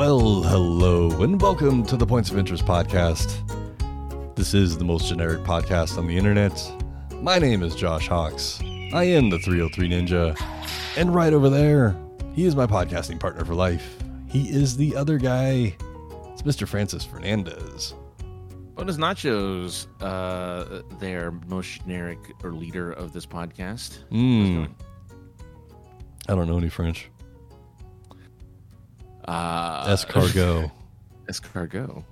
Well, hello, and welcome to the Points of Interest podcast. This is the most generic podcast on the internet. My name is Josh Hawks. I am the 303 Ninja. And right over there, he is my podcasting partner for life. He is the other guy. It's Mr. Francis Fernandez. What is Nachos, uh, their most generic or leader of this podcast? Hmm. I don't know any French. Uh, Escargot. Escargot.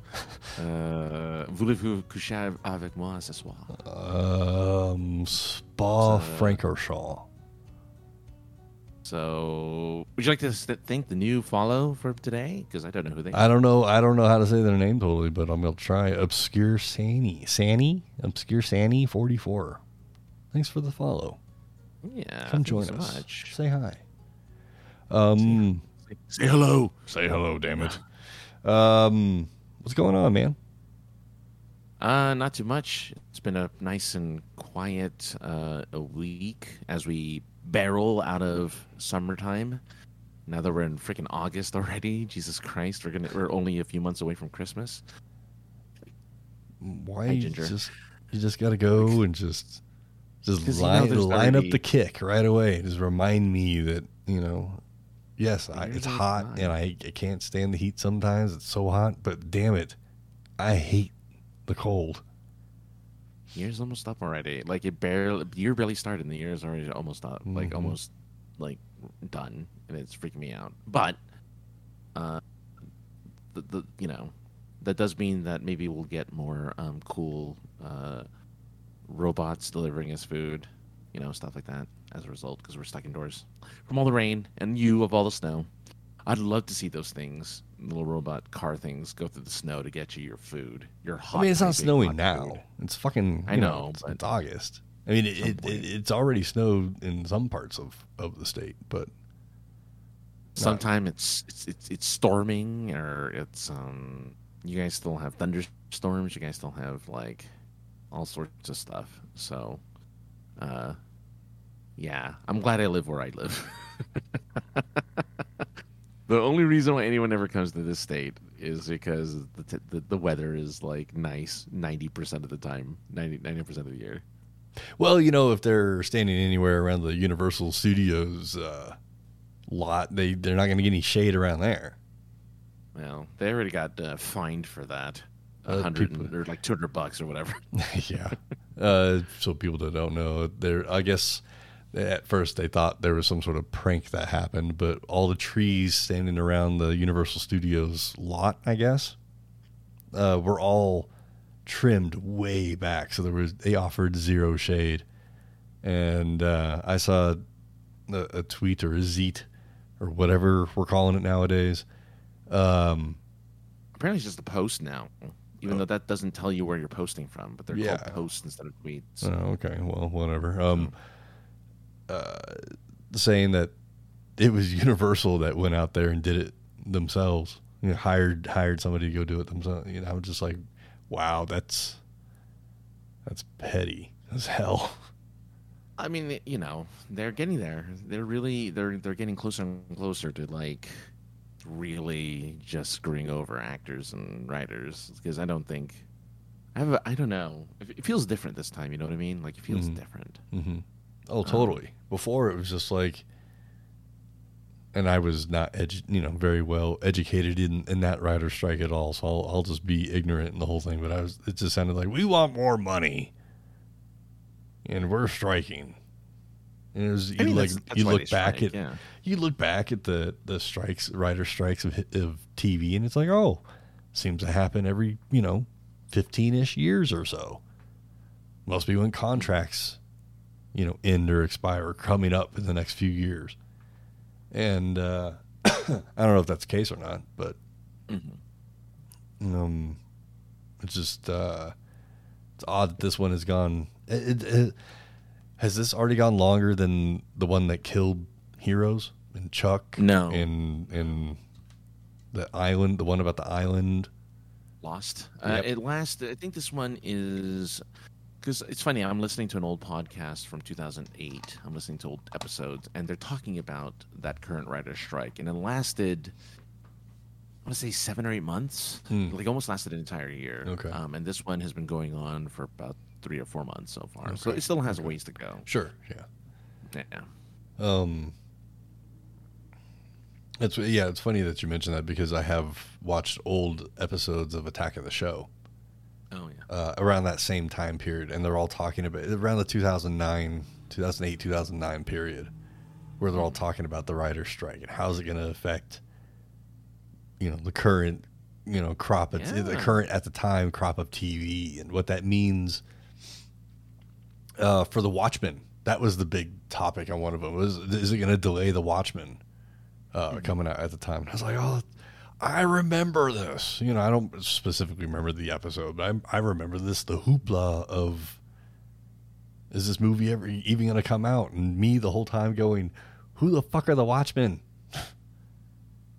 Uh, Voulez-vous coucher avec moi ce soir? um, Spa Uh, Francorchamps. So, would you like to thank the new follow for today? Because I don't know who they are. I don't know. I don't know how to say their name totally, but I'm gonna try. Obscure Sanny, Sanny, Obscure Sanny, 44. Thanks for the follow. Yeah. Come join so us. Much. Say hi. Um, Say hello. say hello. Damn it. Um, what's going on, man? Uh, not too much. It's been a nice and quiet uh, a week as we barrel out of summertime. Now that we're in freaking August already, Jesus Christ, we're gonna we're only a few months away from Christmas. Why Hi, you Ginger. just you just gotta go and just just 'Cause you know line there's line up the kick right away. Just remind me that you know. Yes, I, it's hot and I, I can't stand the heat sometimes. It's so hot, but damn it, I hate the cold. Year's almost up already. Like it barely year barely started, and the year is already almost up. Like Mhm. almost like done, and it's freaking me out. But uh, the, the you know that does mean that maybe we'll get more um cool uh robots delivering us food, you know, stuff like that as a result because we're stuck indoors from all the rain and you of all the snow. I'd love to see those things, little robot car things, go through the snow to get you your food. Your hot. I mean, it's not snowing now. food. It's fucking. I you know, it's, it's August. I mean, it, it, it, it's already snowed in some parts of, of the state, but Sometime it's, it's it's it's storming or it's um. You guys still have thunderstorms. You guys still have like all sorts of stuff. So, uh, yeah, I'm glad I live where I live. the only reason why anyone ever comes to this state is because the t- the, the weather is like nice 90% of the time 90 90% of the year well, you know, if they're standing anywhere around the Universal Studios uh, lot, they they're not going to get any shade around there. well they already got uh, fined for that Uh, hundred or like 200 bucks or whatever yeah. Uh, so people that don't know, there. I guess at first they thought there was some sort of prank that happened, but all the trees standing around the Universal Studios lot, I guess, uh, were all trimmed way back. So there was they offered zero shade, and uh, I saw a, a tweet or a zeet or whatever we're calling it nowadays. Um, apparently it's just a post now even Oh. though that doesn't tell you where you're posting from but they're Yeah. called posts instead of tweets Oh, okay. Well, whatever. Um, uh, saying that it was Universal that went out there and did it themselves. You know, hired hired somebody to go do it themselves. You know, I'm just like, wow, that's that's petty as hell. I mean, you know, they're getting there. They're really they're they're getting closer and closer to like really just screwing over actors and writers because I don't think I have a, I don't know. It feels different this time, you know what I mean? Like it feels Mhm. different. hmm Oh, totally. Before it was just like, and I was not, edu- you know, very well educated in, in that writer strike at all. So I'll, I'll just be ignorant in the whole thing. But I was, it just sounded like we want more money, and we're striking. And it was you I mean, like that's- that's you look back strike, at yeah. you look back at the the strikes, writer strikes of of TV, and it's like, oh, seems to happen every you know, fifteen ish years or so. Must be when contracts, you know, end or expire or coming up in the next few years. And uh, I don't know if that's the case or not, but Mhm. um, it's just uh, it's odd that this one has gone. It, it, it, has this already gone longer than the one that killed Heroes and Chuck? No. and and the island, the one about the island. Lost. Uh, it last. I think this one is because it's funny. I'm listening to an old podcast from 2008. I'm listening to old episodes, and they're talking about that current writer's strike, and it lasted. I want to say seven or eight months, Hmm. like almost lasted an entire year. Okay. Um, and this one has been going on for about three or four months so far. So it still has a ways to go. Sure. Yeah. Yeah. Um, it's yeah, it's funny that you mentioned that because I have watched old episodes of Attack of the Show Oh yeah. uh, around that same time period, and they're all talking about around the 2009, 2008, 2009 period, where they're all talking about the writer's strike and how's it going to affect, you know, the current, you know, crop of the current at the time crop of TV and what that means uh, for the Watchmen. That was the big topic on one of them. Was is it going to delay the Watchmen uh, coming out at the time? And I was like, oh, I remember this. You know, I don't specifically remember the episode, but I, I remember this the hoopla of is this movie ever even going to come out? And me the whole time going, who the fuck are the Watchmen?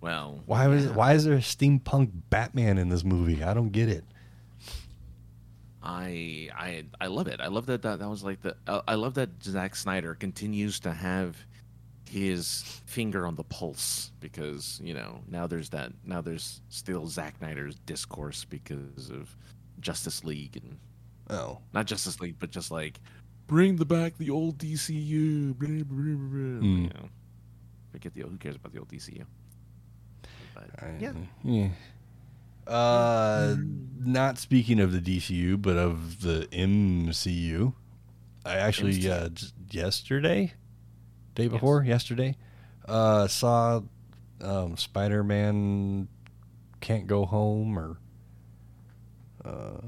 Well, Why was yeah. why is there a steampunk Batman in this movie? I don't get it. I I I love it. I love that that, that was like the. I I love that Zack Snyder continues to have his finger on the pulse because you know now there's that now there's still Zack Snyder's discourse because of Justice League and Oh, not Justice League but just like bring the back the old DCU. Blah, blah, blah, blah, Mm. You know, forget the old, who cares about the old DCU. But I- yeah, yeah. Uh, not speaking of the DCU, but of the MCU. I actually MCU. uh, yesterday, day before yesterday, uh, saw um, Spider Man can't go home or uh,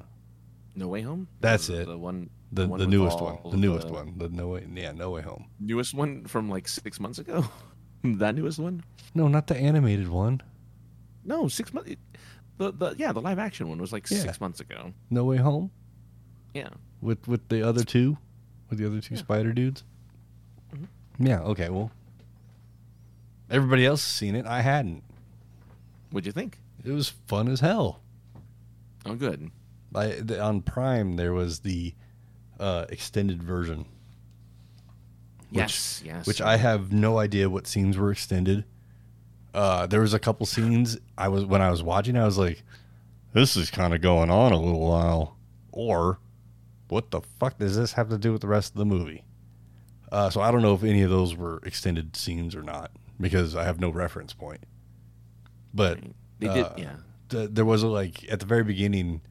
No Way Home. That's the, it. The one. the one the newest one, the newest the- one, the no way, yeah, no way home. newest one from like six months ago. that newest one? No, not the animated one. No, six months. The the yeah, the live action one was like Yeah. six months ago. No way home Yeah. with with the other two, with the other two spider dudes. Mhm. Yeah. Okay. Well, everybody else has seen it. I hadn't. What'd you think? It was fun as hell. Oh, good. I, the, on Prime there was the uh, extended version, yes, yes. which I have no idea what scenes were extended. Uh, there was a couple scenes I was when I was watching. I was like, "This is kind of going on a little while," or "What the fuck does this have to do with the rest of the movie?" Uh, so I don't know if any of those were extended scenes or not because I have no reference point. But they did. uh, yeah. th- there was a, like at the very beginning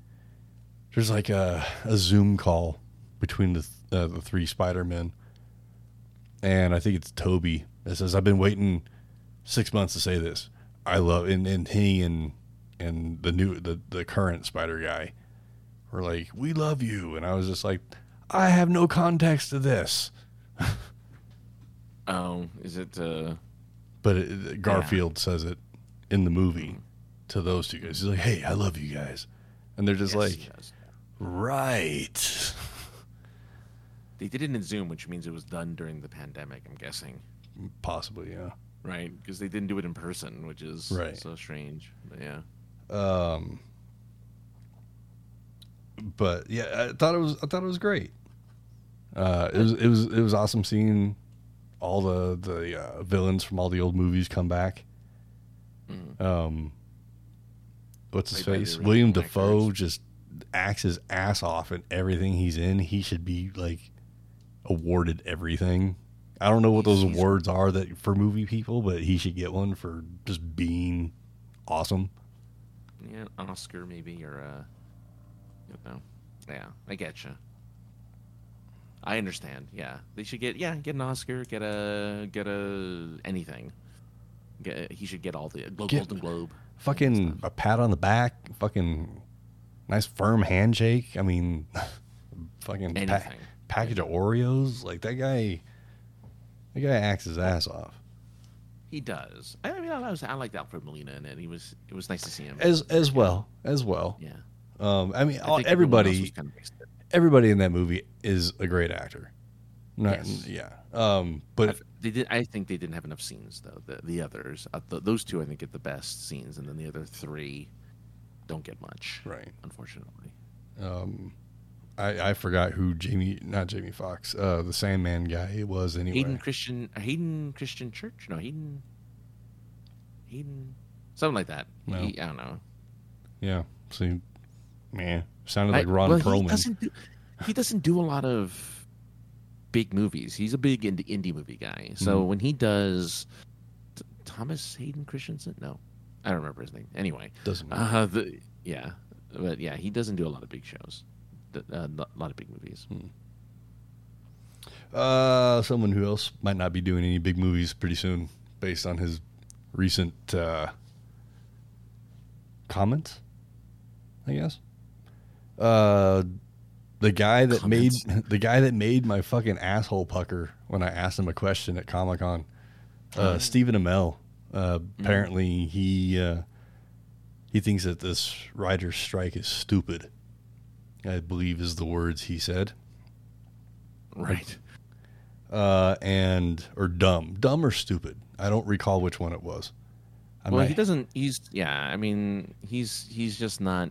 there's like a, a zoom call between the th- uh, the three spider-men and i think it's toby that says i've been waiting six months to say this i love and, and he and and the new the, the current spider guy were like we love you and i was just like i have no context to this Oh, is it? uh but it, garfield says it in the movie to those two guys he's like hey i love you guys and they're just yes, like yes. Right. They did it in Zoom, which means it was done during the pandemic. I'm guessing, Possibly, yeah. Right? Because they didn't do it in person, which is Right. so strange. But yeah. Um but yeah, I thought it was I thought it was great. Uh it was it was it was awesome seeing all the the uh, villains from all the old movies come back. Mm. Um what's his Played face? William Dafoe actors. just acts his ass off in everything he's in. He should be like awarded everything. I don't know what those He's- awards are that for movie people, but he should get one for just being awesome. Yeah, Oscar maybe or uh, you know, yeah, I get you. I understand. Yeah, they should get yeah get an Oscar, get a get a anything. Get he should get all the Get- Golden Globe. Fucking a pat on the back, fucking nice firm handshake. I mean, fucking pa- package of Oreos. Like that guy, that guy acts his ass off. He does. I mean, I, was, I liked Alfred Molina in it. He was it was nice to see him. As as well as well. yeah, Um, I mean, I all, think everyone else everybody kind of everybody in that movie is a great actor. Not, Yes. Yeah. Um, but I- they did. I think they didn't have enough scenes though. The the others, uh, th those two, I think, get the best scenes, and then the other three don't get much. right. Unfortunately. Um, I I forgot who Jamie, not Jamie Foxx, uh, the Sandman guy it was anyway. Hayden Christian Hayden Christian Church? No, Hayden Hayden something like that. No. He- I don't know. Yeah. See, man, sounded I- like Ron well, He Perlman. doesn't, do, he doesn't do a lot of big movies. He's a big indie, indie movie guy. So Mhm. when he does T- Thomas Hayden Christensen, no, I don't remember his name. Anyway, Doesn't matter. uh, the, yeah, but yeah, he doesn't do a lot of big shows, th- a lot of big movies. Uh, someone who else might not be doing any big movies pretty soon, based on his recent uh, comments. I guess. Uh, the guy that Comments? made the guy that made my fucking asshole pucker when I asked him a question at Comic Con, uh, Stephen Amell. Uh, apparently, he uh, he thinks that this writer's strike is stupid. I believe is the words he said Right. uh, and or dumb, dumb or stupid. I don't recall which one it was. I well, might- he doesn't. He's yeah. I mean, he's he's just not.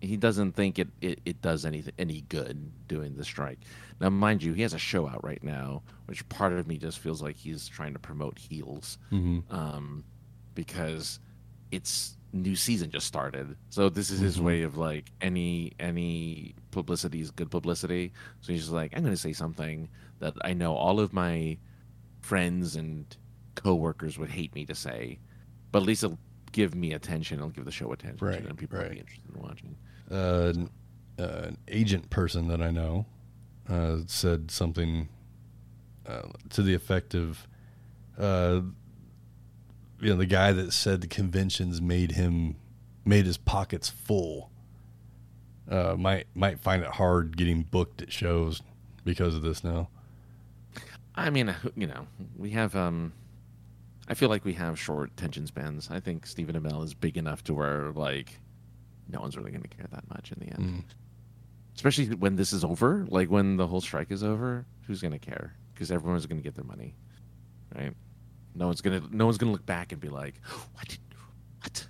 He doesn't think it, it, it does anything any good doing the strike. Now, mind you, he has a show out right now, which part of me just feels like he's trying to promote heels, Mhm. um, because it's new season just started. So this is his Mhm. way of like any any publicity is good publicity. So he's like, I'm going to say something that I know all of my friends and coworkers would hate me to say, but at least it'll give me attention. It'll give the show attention, Right, and people will be interested in watching. uh, an, uh, an agent person that I know uh, said something uh, to the effect of, uh, you know, the guy that said the conventions made him made his pockets full. Uh, might might find it hard getting booked at shows because of this now. I mean, you know, we have. um I feel like we have short attention spans. I think Stephen Amell is big enough to where like no one's really going to care that much in the end. Mm. Especially when this is over, like when the whole strike is over, who's going to care? Because everyone's going to get their money, right? No one's gonna. No one's gonna look back and be like, "What? Did, what?"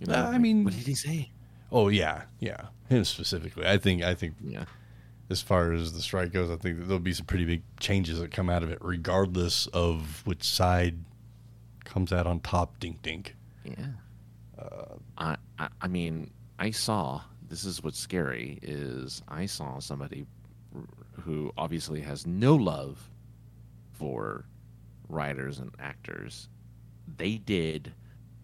You Uh, I like, mean- what did he say? Oh yeah, yeah, him specifically. I think I think Yeah, as far as the strike goes, I think there'll be some pretty big changes that come out of it, regardless of which side comes out on top. Dink dink. yeah. I, I, I mean, I saw. This is what's scary is I saw somebody r- who obviously has no love for writers and actors. They did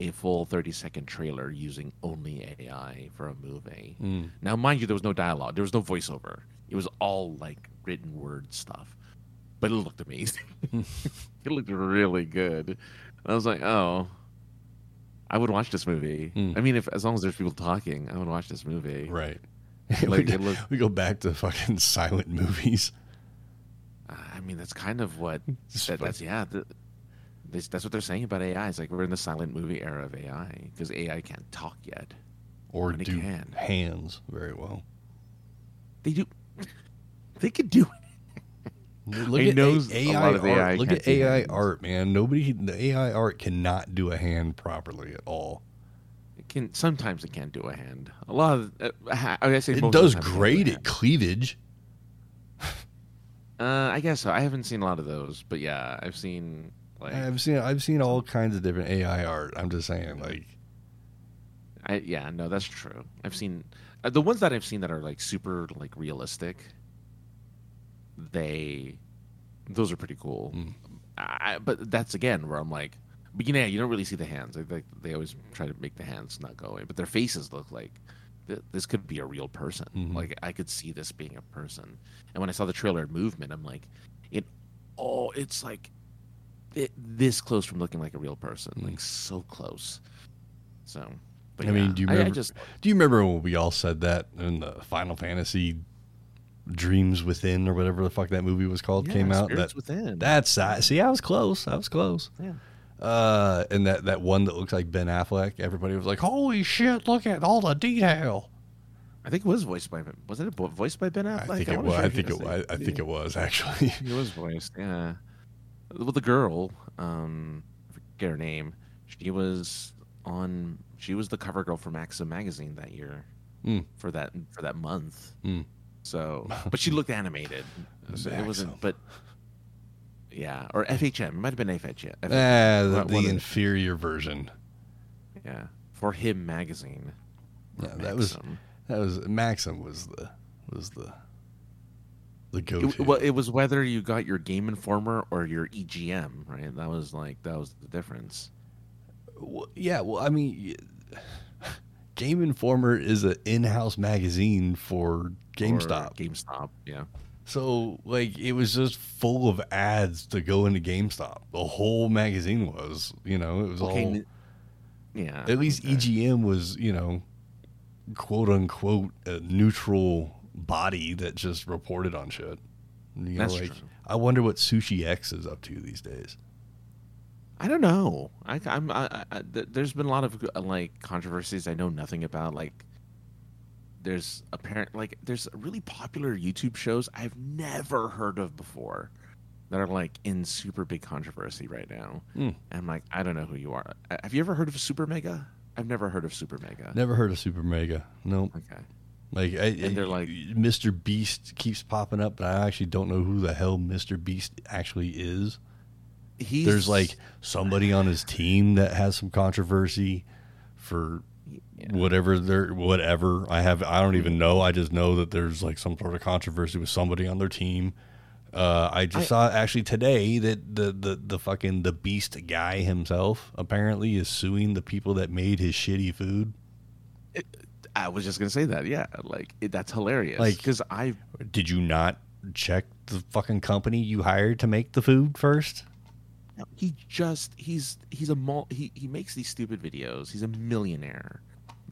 a full 30 second trailer using only AI for a movie. Mm. Now, mind you, there was no dialogue, there was no voiceover. It was all like written word stuff, but it looked amazing. it looked really good. I was like, oh, I would watch this movie. Hmm. I mean, if as long as there's people talking, I would watch this movie. Right. Like, we, it looked- we go back to fucking silent movies. I mean, that's kind of what that, that's yeah. The, this, that's what they're saying about AI. It's like we're in the silent movie era of AI because AI can't talk yet. Or do can. hands very well. They do. They could do it. Look at knows A- a AI art. AI Look at AI hands. art, man. Nobody, the AI art cannot do a hand properly at all. It can sometimes it can't do a hand. A lot of uh, ha- I say It most of the does time can't do a great at cleavage. Uh, I guess so. I haven't seen a lot of those, but yeah, I've seen like I've seen, I've seen all kinds of different AI art. I'm just saying, like, I yeah, no, that's true. I've seen uh, the ones that I've seen that are like super like realistic. They, those are pretty cool. Mm. I, but that's again where I'm like, but you know, you don't really see the hands. Like, like they always try to make the hands not go away, but their faces look like this could be a real person. Mhm. Like I could see this being a person. And when I saw the trailer movement, I'm like, it, oh, it's like it, this close from looking like a real person, Mm. like so close. So, but I mean, do you I- I remember- just do you remember when we all said that in the Final Fantasy Dreams Within or whatever the fuck that movie was called Yeah, came out? That within. that's I see. I was close. I was close. yeah. Uh, and that that one that looks like Ben Affleck. Everybody was like, "Holy shit! Look at all the detail." I think it was voiced by wasn't it voiced by Ben Affleck? I think it wanna was. say I think it was was. I think it was actually. It was voiced. Yeah. Well, the girl, um, I forget her name. She was on. She was the cover girl for Maxim magazine that year Mm. for that for that month. Mm. So, but she looked animated. So it wasn't. But yeah, or FHM. It might have been FHM. Ah, the, the of- inferior version. Yeah, for him magazine. Yeah, that was that was Maxim was the was the the go. Well, it was whether you got your Game Informer or your EGM, right? That was like that was the difference. Well, yeah, well, I mean, Game Informer is an in-house magazine for GameStop. Or GameStop, yeah. So like it was just full of ads to go into GameStop. The whole magazine was, you know, it was okay, all. Yeah. At least okay. EGM was, you know, quote unquote a neutral body that just reported on shit. You That's know, like true. I wonder what Sushi X is up to these days. I don't know. I, am I, I, there's been a lot of uh, like controversies I know nothing about. Like, there's apparent like there's really popular YouTube shows I've never heard of before that are like in super big controversy right now. Mm. And I'm like, I don't know who you are. Have you ever heard of Super Mega? I've never heard of Super Mega. Never heard of Super Mega. No. Nope. Okay. Like, I, and they're like, Mr. Beast keeps popping up, but I actually don't know who the hell Mr. Beast actually is. He's, There's like somebody on his team that has some controversy for yeah. whatever they're whatever. I have I don't even know. I just know that there's like some sort of controversy with somebody on their team. Uh, I just I, saw actually today that the, the the fucking the beast guy himself apparently is suing the people that made his shitty food. It, I was just gonna say that. Yeah, like it, that's hilarious. Like, because I did you not check the fucking company you hired to make the food first? He just he's he's a mul- he he makes these stupid videos. He's a millionaire,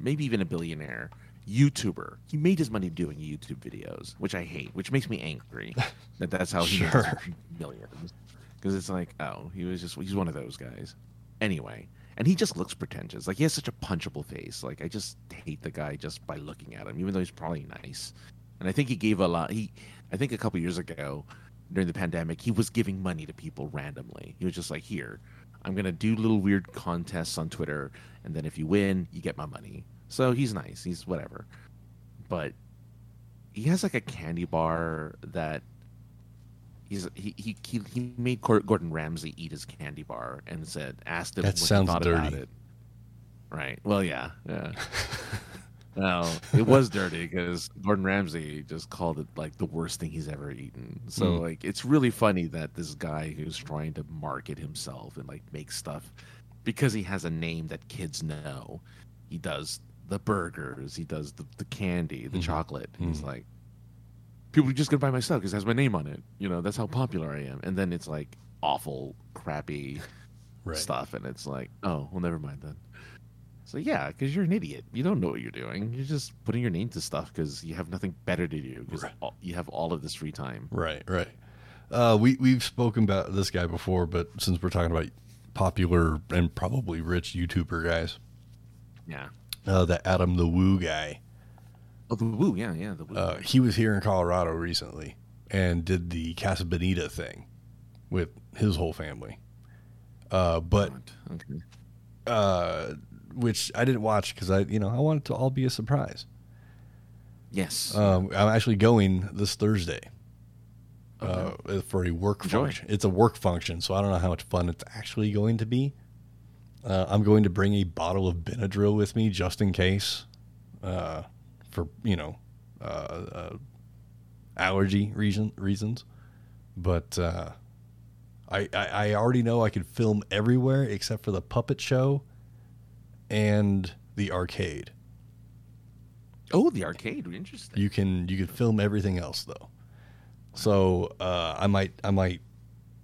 maybe even a billionaire YouTuber. He made his money doing YouTube videos, which I hate, which makes me angry that that's how he sure. makes millions. Because it's like, oh, he was just he's one of those guys. Anyway, and he just looks pretentious. Like he has such a punchable face. Like I just hate the guy just by looking at him, even though he's probably nice. And I think he gave a lot. He, I think a couple years ago, during the pandemic, he was giving money to people randomly. He was just like, here, I'm gonna do little weird contests on Twitter, and then if you win, you get my money. So he's nice. He's whatever. But he has like a candy bar that he's he he he, he made Gordon Ramsay eat his candy bar and said asked him that what sounds he thought dirty. about it. Right. Well, yeah, yeah. well, it was dirty because Gordon Ramsay just called it like the worst thing he's ever eaten. So mm. like, it's really funny that this guy who's trying to market himself and like make stuff because he has a name that kids know, he does the burgers, he does the, the candy, the mm-hmm. chocolate. Mm-hmm. He's like, people are just gonna buy my stuff because it has my name on it. You know, that's how popular I am. And then it's like awful, crappy right. stuff, and it's like, oh, well, never mind then. So yeah, because you're an idiot. You don't know what you're doing. You're just putting your name to stuff because you have nothing better to do because right. you have all of this free time. Right, right. Uh, we we've spoken about this guy before, but since we're talking about popular and probably rich YouTuber guys, yeah, uh, the Adam the Woo guy. Oh, the Woo, yeah, yeah, the Woo. Uh, he was here in Colorado recently and did the Casa Bonita thing with his whole family. Uh, but okay. uh, which I didn't watch because I, you know, I wanted to all be a surprise. Yes, um, I'm actually going this Thursday okay. uh, for a work Enjoy. function. It's a work function, so I don't know how much fun it's actually going to be. Uh, I'm going to bring a bottle of Benadryl with me just in case, uh, for you know, uh, uh allergy reason reasons. But uh, I, I, I already know I could film everywhere except for the puppet show and the arcade. Oh, the arcade! Interesting. You can you can film everything else though. So uh, I might I might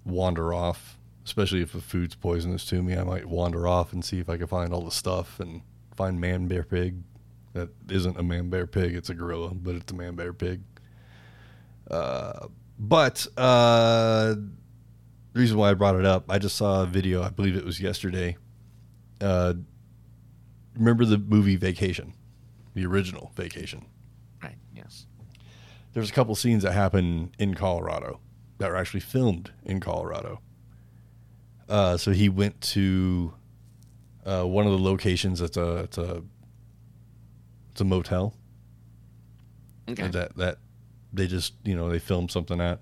wander off especially if the food's poisonous to me. I might wander off and see if I can find all the stuff and find man bear pig. That isn't a man bear pig; it's a gorilla, but it's a man bear pig. Uh, but uh, the reason why I brought it up, I just saw a video. I believe it was yesterday. Uh, remember the movie Vacation, the original Vacation? Right. Yes. There's a couple scenes that happen in Colorado that were actually filmed in Colorado uh, so he went to uh, one of the locations. It's a it's a it's a motel. Okay. That that they just you know they filmed something at,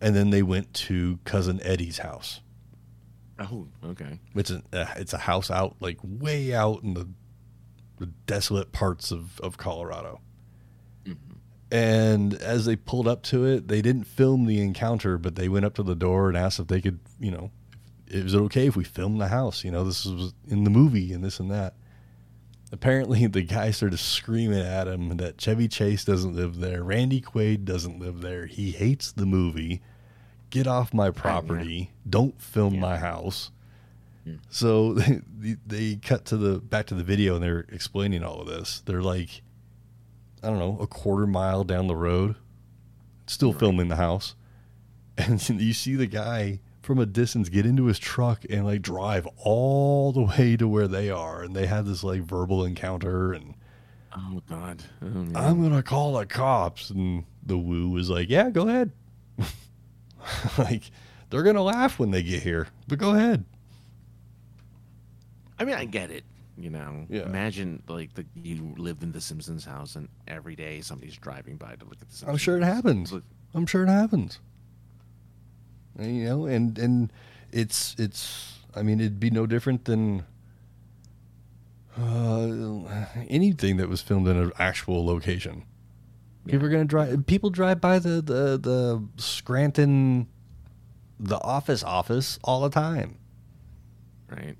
and then they went to cousin Eddie's house. Oh, okay. It's a uh, it's a house out like way out in the, the desolate parts of of Colorado. And as they pulled up to it, they didn't film the encounter, but they went up to the door and asked if they could, you know, is it okay if we film the house? You know, this was in the movie and this and that. Apparently, the guy started screaming at him that Chevy Chase doesn't live there, Randy Quaid doesn't live there, he hates the movie. Get off my property! Don't film Yeah. my house. Hmm. So they, they cut to the back to the video and they're explaining all of this. They're like, I don't know, a quarter mile down the road, still Right. filming the house, and you see the guy from a distance get into his truck and like drive all the way to where they are, and they have this like verbal encounter, and Oh God. Oh. I'm gonna call the cops, and the woo was like, yeah, go ahead, like they're gonna laugh when they get here, but go ahead. I mean, I get it. You know, Yeah. imagine like the, you live in the Simpsons house, and every day somebody's driving by to look at the Simpsons. I'm sure it happens. Look, I'm sure it happens. And, you know, and and it's it's. I mean, it'd be no different than uh, anything that was filmed in an actual location. People are gonna drive. People drive by the the the Scranton, the office office all the time. right?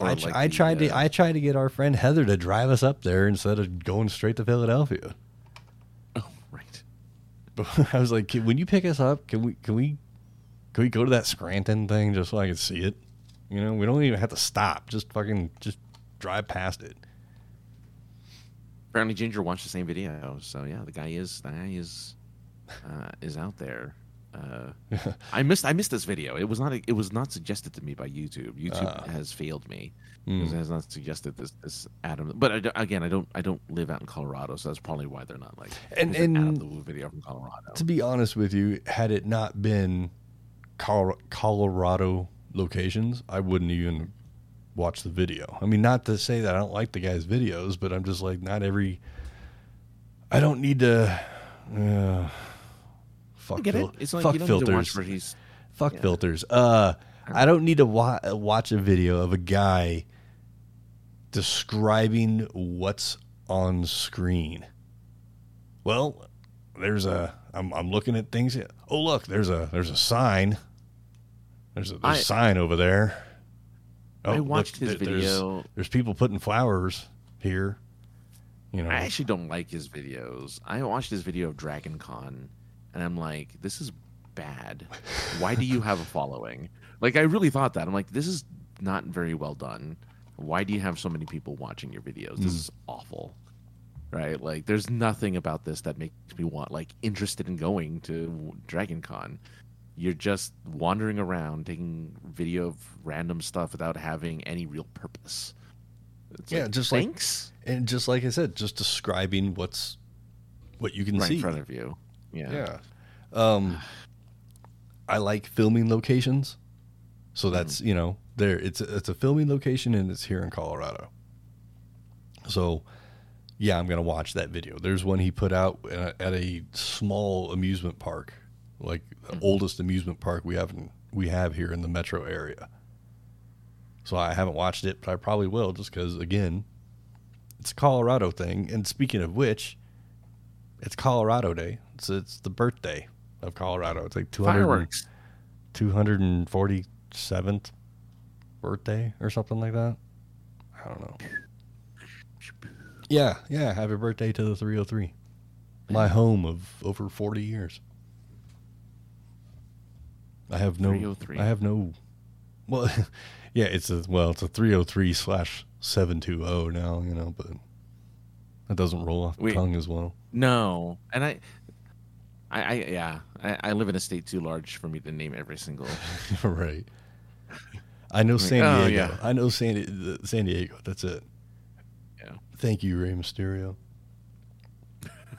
I, like I the, tried to uh, I tried to get our friend Heather to drive us up there instead of going straight to Philadelphia. Oh, right. I was like, "Can- when you pick us up, can we can we can we go to that Scranton thing just so I can see it? You know, we don't even have to stop. Just fucking just drive past it. Apparently, Ginger watched the same video. So yeah, the guy is the guy is uh, is out there. Uh, I missed I missed this video. It was not it was not suggested to me by YouTube. YouTube Ah. has failed me. Mm. It has not suggested this this Adam. But I, again, I don't I don't live out in Colorado, so that's probably why they're not like And- an Adam and- the video from Colorado. To be honest with you, had it not been Col- Colorado locations, I wouldn't even watch the video. I mean, not to say that I don't like the guy's videos, but I'm just like, not every. I don't need to. Uh, fuck get it. It's like fuck you don't need to filters. watch where he's Fuck Yeah. filters. Uh, I don't need to wa- watch a video of a guy describing what's on screen. Well, there's a. I'm, I'm looking at things. Oh, look, there's a there's a sign. There's a, there's a I- sign over there. Oh, I look, watched his there- there's- video. There's, people putting flowers here. You know, I actually don't like his videos. I watched his video of Dragon Con, and I'm like, this is bad. Why do you have a following? Like, I really thought that. I'm like, this is not very well done. Why do you have so many people watching your videos? This Mm. is awful. Right? Like, there's nothing about this that makes me want, like, interested in going to Dragon Con. You're just wandering around taking video of random stuff without having any real purpose. It's Yeah, just like- and just like I said, just describing what's what you can right see. in front of you. Yeah. Yeah. Um, I like filming locations, so mm-hmm. that's you know there. It's a, it's a filming location and it's here in Colorado. So, yeah, I'm gonna watch that video. There's one he put out at at a small amusement park, like the mm-hmm. oldest amusement park we have in, we have here in the metro area. So I haven't watched it, but I probably will just because again, it's a Colorado thing. And speaking of which, it's Colorado Day. It's it's the birthday of Colorado. It's like 200 Fireworks. 247th birthday or something like that. I don't know. Yeah, yeah. Happy birthday to the 303. My home of over 40 years. I have no. 303. I have no. Well, yeah. It's a well. It's a 303 slash 720 now. You know, but that doesn't roll off the Wait. tongue as well. No, and I, I, I yeah, I, I live in a state too large for me to name every single. right. I know San oh, Diego. yeah. I know San, San Diego. That's it. Yeah. Thank you, Rey Mysterio.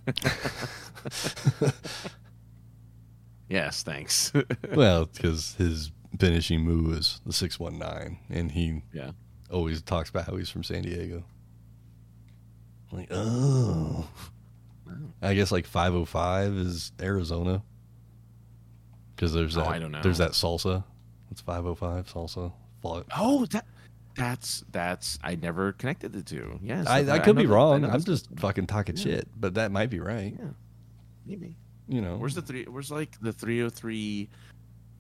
Yes, thanks. well, because his finishing move is the 619, and he yeah, always talks about how he's from San Diego. Like, oh. I guess like 505 is Arizona. Because there's Oh, that, I don't know. there's that salsa. It's 505 salsa. Oh, that that's that's I never connected the two. Yes, I, I could know be wrong. I'm just fucking talking Yeah. shit, but that might be right. yeah, maybe. You know, Where's the three? Where's like the 303?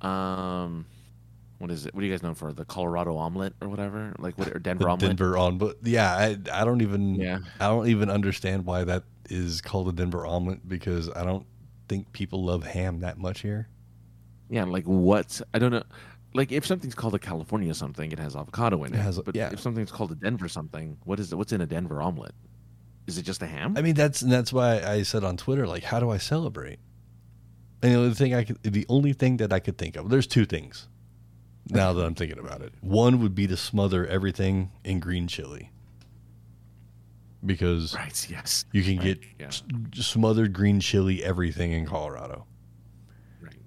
Um, what is it? What are you guys known for? The Colorado omelet or whatever? Like what? Or Denver omelet? Denver on, but yeah, I I don't even Yeah. I don't even understand why that is called a Denver omelet because I don't think people love ham that much here. Yeah, like what? I don't know. Like if something's called a California something, it has avocado in it. It has- but yeah. if something's called a Denver something, what is it? What's in a Denver omelet? Is it just a ham? I mean, that's that's why I said on Twitter, like, how do I celebrate? And the only thing I could, the only thing that I could think of, there's two things. Now that I'm thinking about it, one would be to smother everything in green chili, because right. Yes. you can Right, get yeah. s- smothered green chili everything in Colorado. Right.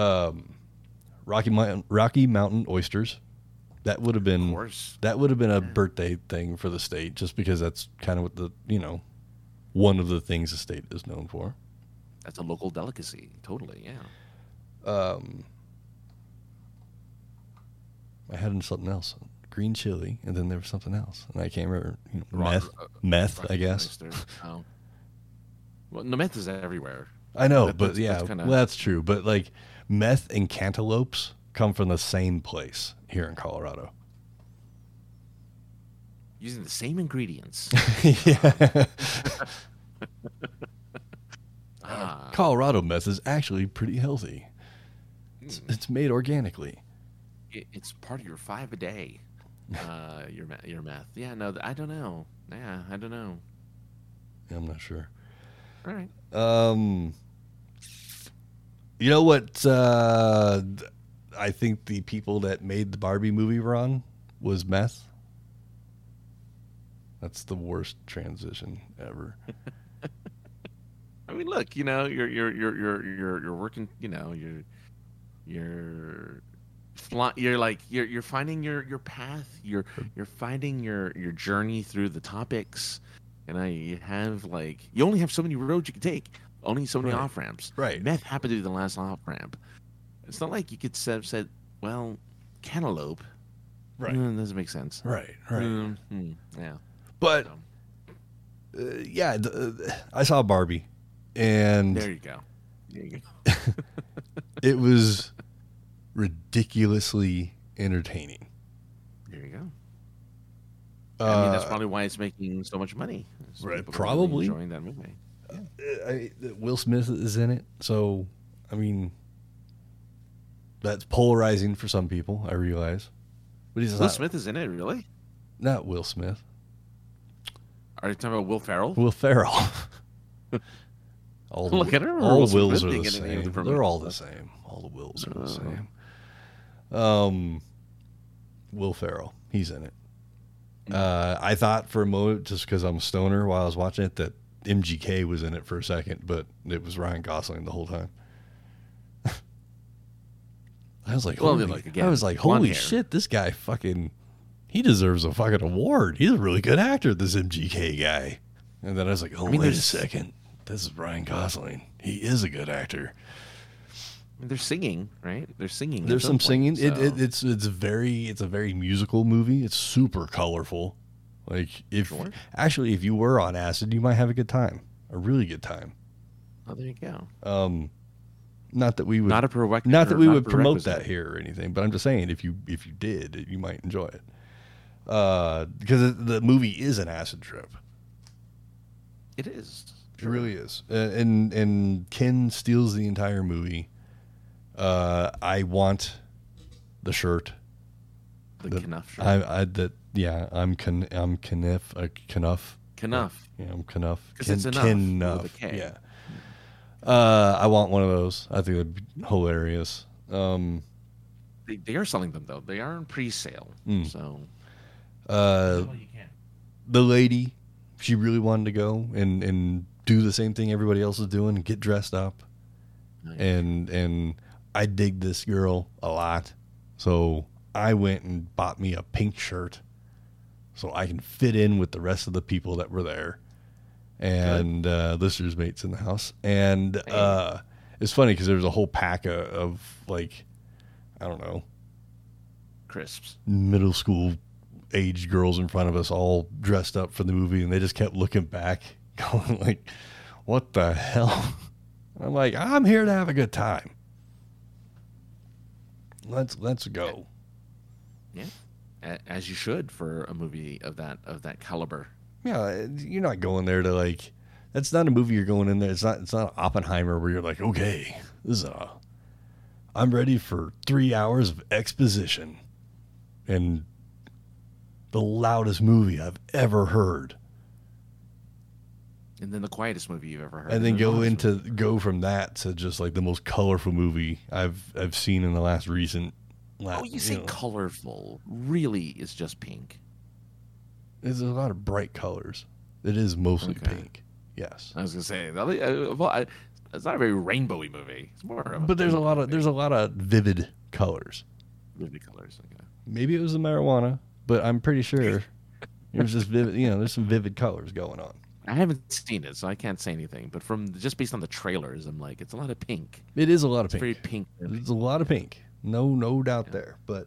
Um, Rocky Mountain Rocky Mountain oysters, that would have been that would have been a Yeah. birthday thing for the state, just because that's kind of what the you know one of the things the state is known for. That's a local delicacy. Totally. Yeah. Um, I had something else, green chili, and then there was something else, and I can't remember. You know, Rock- meth, uh, meth, I guess. Oh. Well, no meth is everywhere. I know, but that's- yeah, that's kinda- well, that's true. But like meth and cantaloupes come from the same place here in Colorado. Using the same ingredients. yeah. ah. Colorado meth is actually pretty healthy. It's, Mm. it's made organically. it, it's part of your five a day. Uh, your your meth. Yeah, no, I don't know. Yeah, I don't know. I'm not sure. All right. Um, you know what? Uh, I think the people that made the Barbie movie were on was meth. That's the worst transition ever. I mean, look, you know, you're you're you're you're you're you're working. You know, you're you're fly, you're like you're you're finding your your path. You're you're finding your your journey through the topics. And I you have like you only have so many roads you can take. Only so many Right. off ramps. Right. Meth happened to be the last off ramp. It's not like you could have said, well, cantaloupe. Right. Mm, doesn't make sense. Right. Right. Mm, mm, yeah. But uh, yeah, th- uh, I saw Barbie, and there you go. There you go. it was ridiculously entertaining. There you go. I mean, that's Uh, probably why it's making so much money. So Right, probably. enjoying that movie. I, Will Smith is in it, so I mean, that's polarizing for some people. I realize, but he's Will not, Smith is in it, really? not Will Smith. Are you talking about Will Ferrell? Will Ferrell. all the, Look, at don't all Will Wills are the in any of same. the They're all the same. All the Wills are the Oh. same. Um, Will Ferrell, he's in it. Uh, I thought for a moment, just because I'm a stoner while I was watching it, that MGK was in it for a second, but it was Ryan Gosling the whole time. I was like, Well, holy, like, I was like, holy shit, this guy fucking, he deserves a fucking award. He's a really good actor, this MGK guy. And then I was like, oh, mean, wait a second, this is Ryan Gosling. He is a good actor. They're singing, right? They're singing. There's some point, singing. It, it, it's it's very it's a very musical movie. It's super colorful. Like if Sure. actually if you were on acid, you might have a good time, a really good time. Oh, there you go. Um, not that we would Not a not that we not would promote that here or anything, but I'm just saying if you if you did, you might enjoy it. Uh, because the movie is an acid trip. It is. It really is. Uh, and and Ken steals the entire movie. Uh, I want the shirt. The the- Knuff shirt. I, I that yeah. I'm can I'm Knuff uh, Knuff. Knuff. Yeah, I'm Knuff. 'Cause Ken- it's enough Ken with a Nuff, K. Yeah. Uh, I want one of those. I think that'd be hilarious. Um, They, they are selling them though. They are in pre-sale. Mm. So uh, well, you can. the lady, she really wanted to go and and do the same thing everybody else is doing and get dressed up. Nice. and and I dig this girl a lot. So I went and bought me a pink shirt so I can fit in with the rest of the people that were there. And uh, listeners mates in the house. And uh, it's funny because there was a whole pack of, of like, I don't know, crisps. middle school age girls in front of us all dressed up for the movie and they just kept looking back going like what the hell i'm like i'm here to have a good time let's let's go. Yeah, as you should for a movie of that of that caliber. yeah you're not going there to like that's not a movie you're going in there it's not it's not oppenheimer where you're like okay this is a i'm ready for three hours of exposition and the loudest movie i've ever heard And then the quietest movie you've ever heard. and then go into go from that to just like the most colorful movie I've I've seen in the last recent. La- Oh, you say know. colorful. Really, it's just pink. There's a lot of bright colors. It is mostly Okay. pink. Yes, I was gonna say, uh, well, I- it's not a very rainbowy movie. It's more of a but there's a lot of movie. there's a lot of vivid colors. vivid colors. Okay. Maybe it was the marijuana, but I'm pretty sure it was just vivid. You know, there's some vivid colors going on. I haven't seen it, so I can't say anything. But from just based on the trailers, I'm like, it's a lot of pink. It is a lot of It's pink. very pink. It's a lot of pink. No, no doubt there. But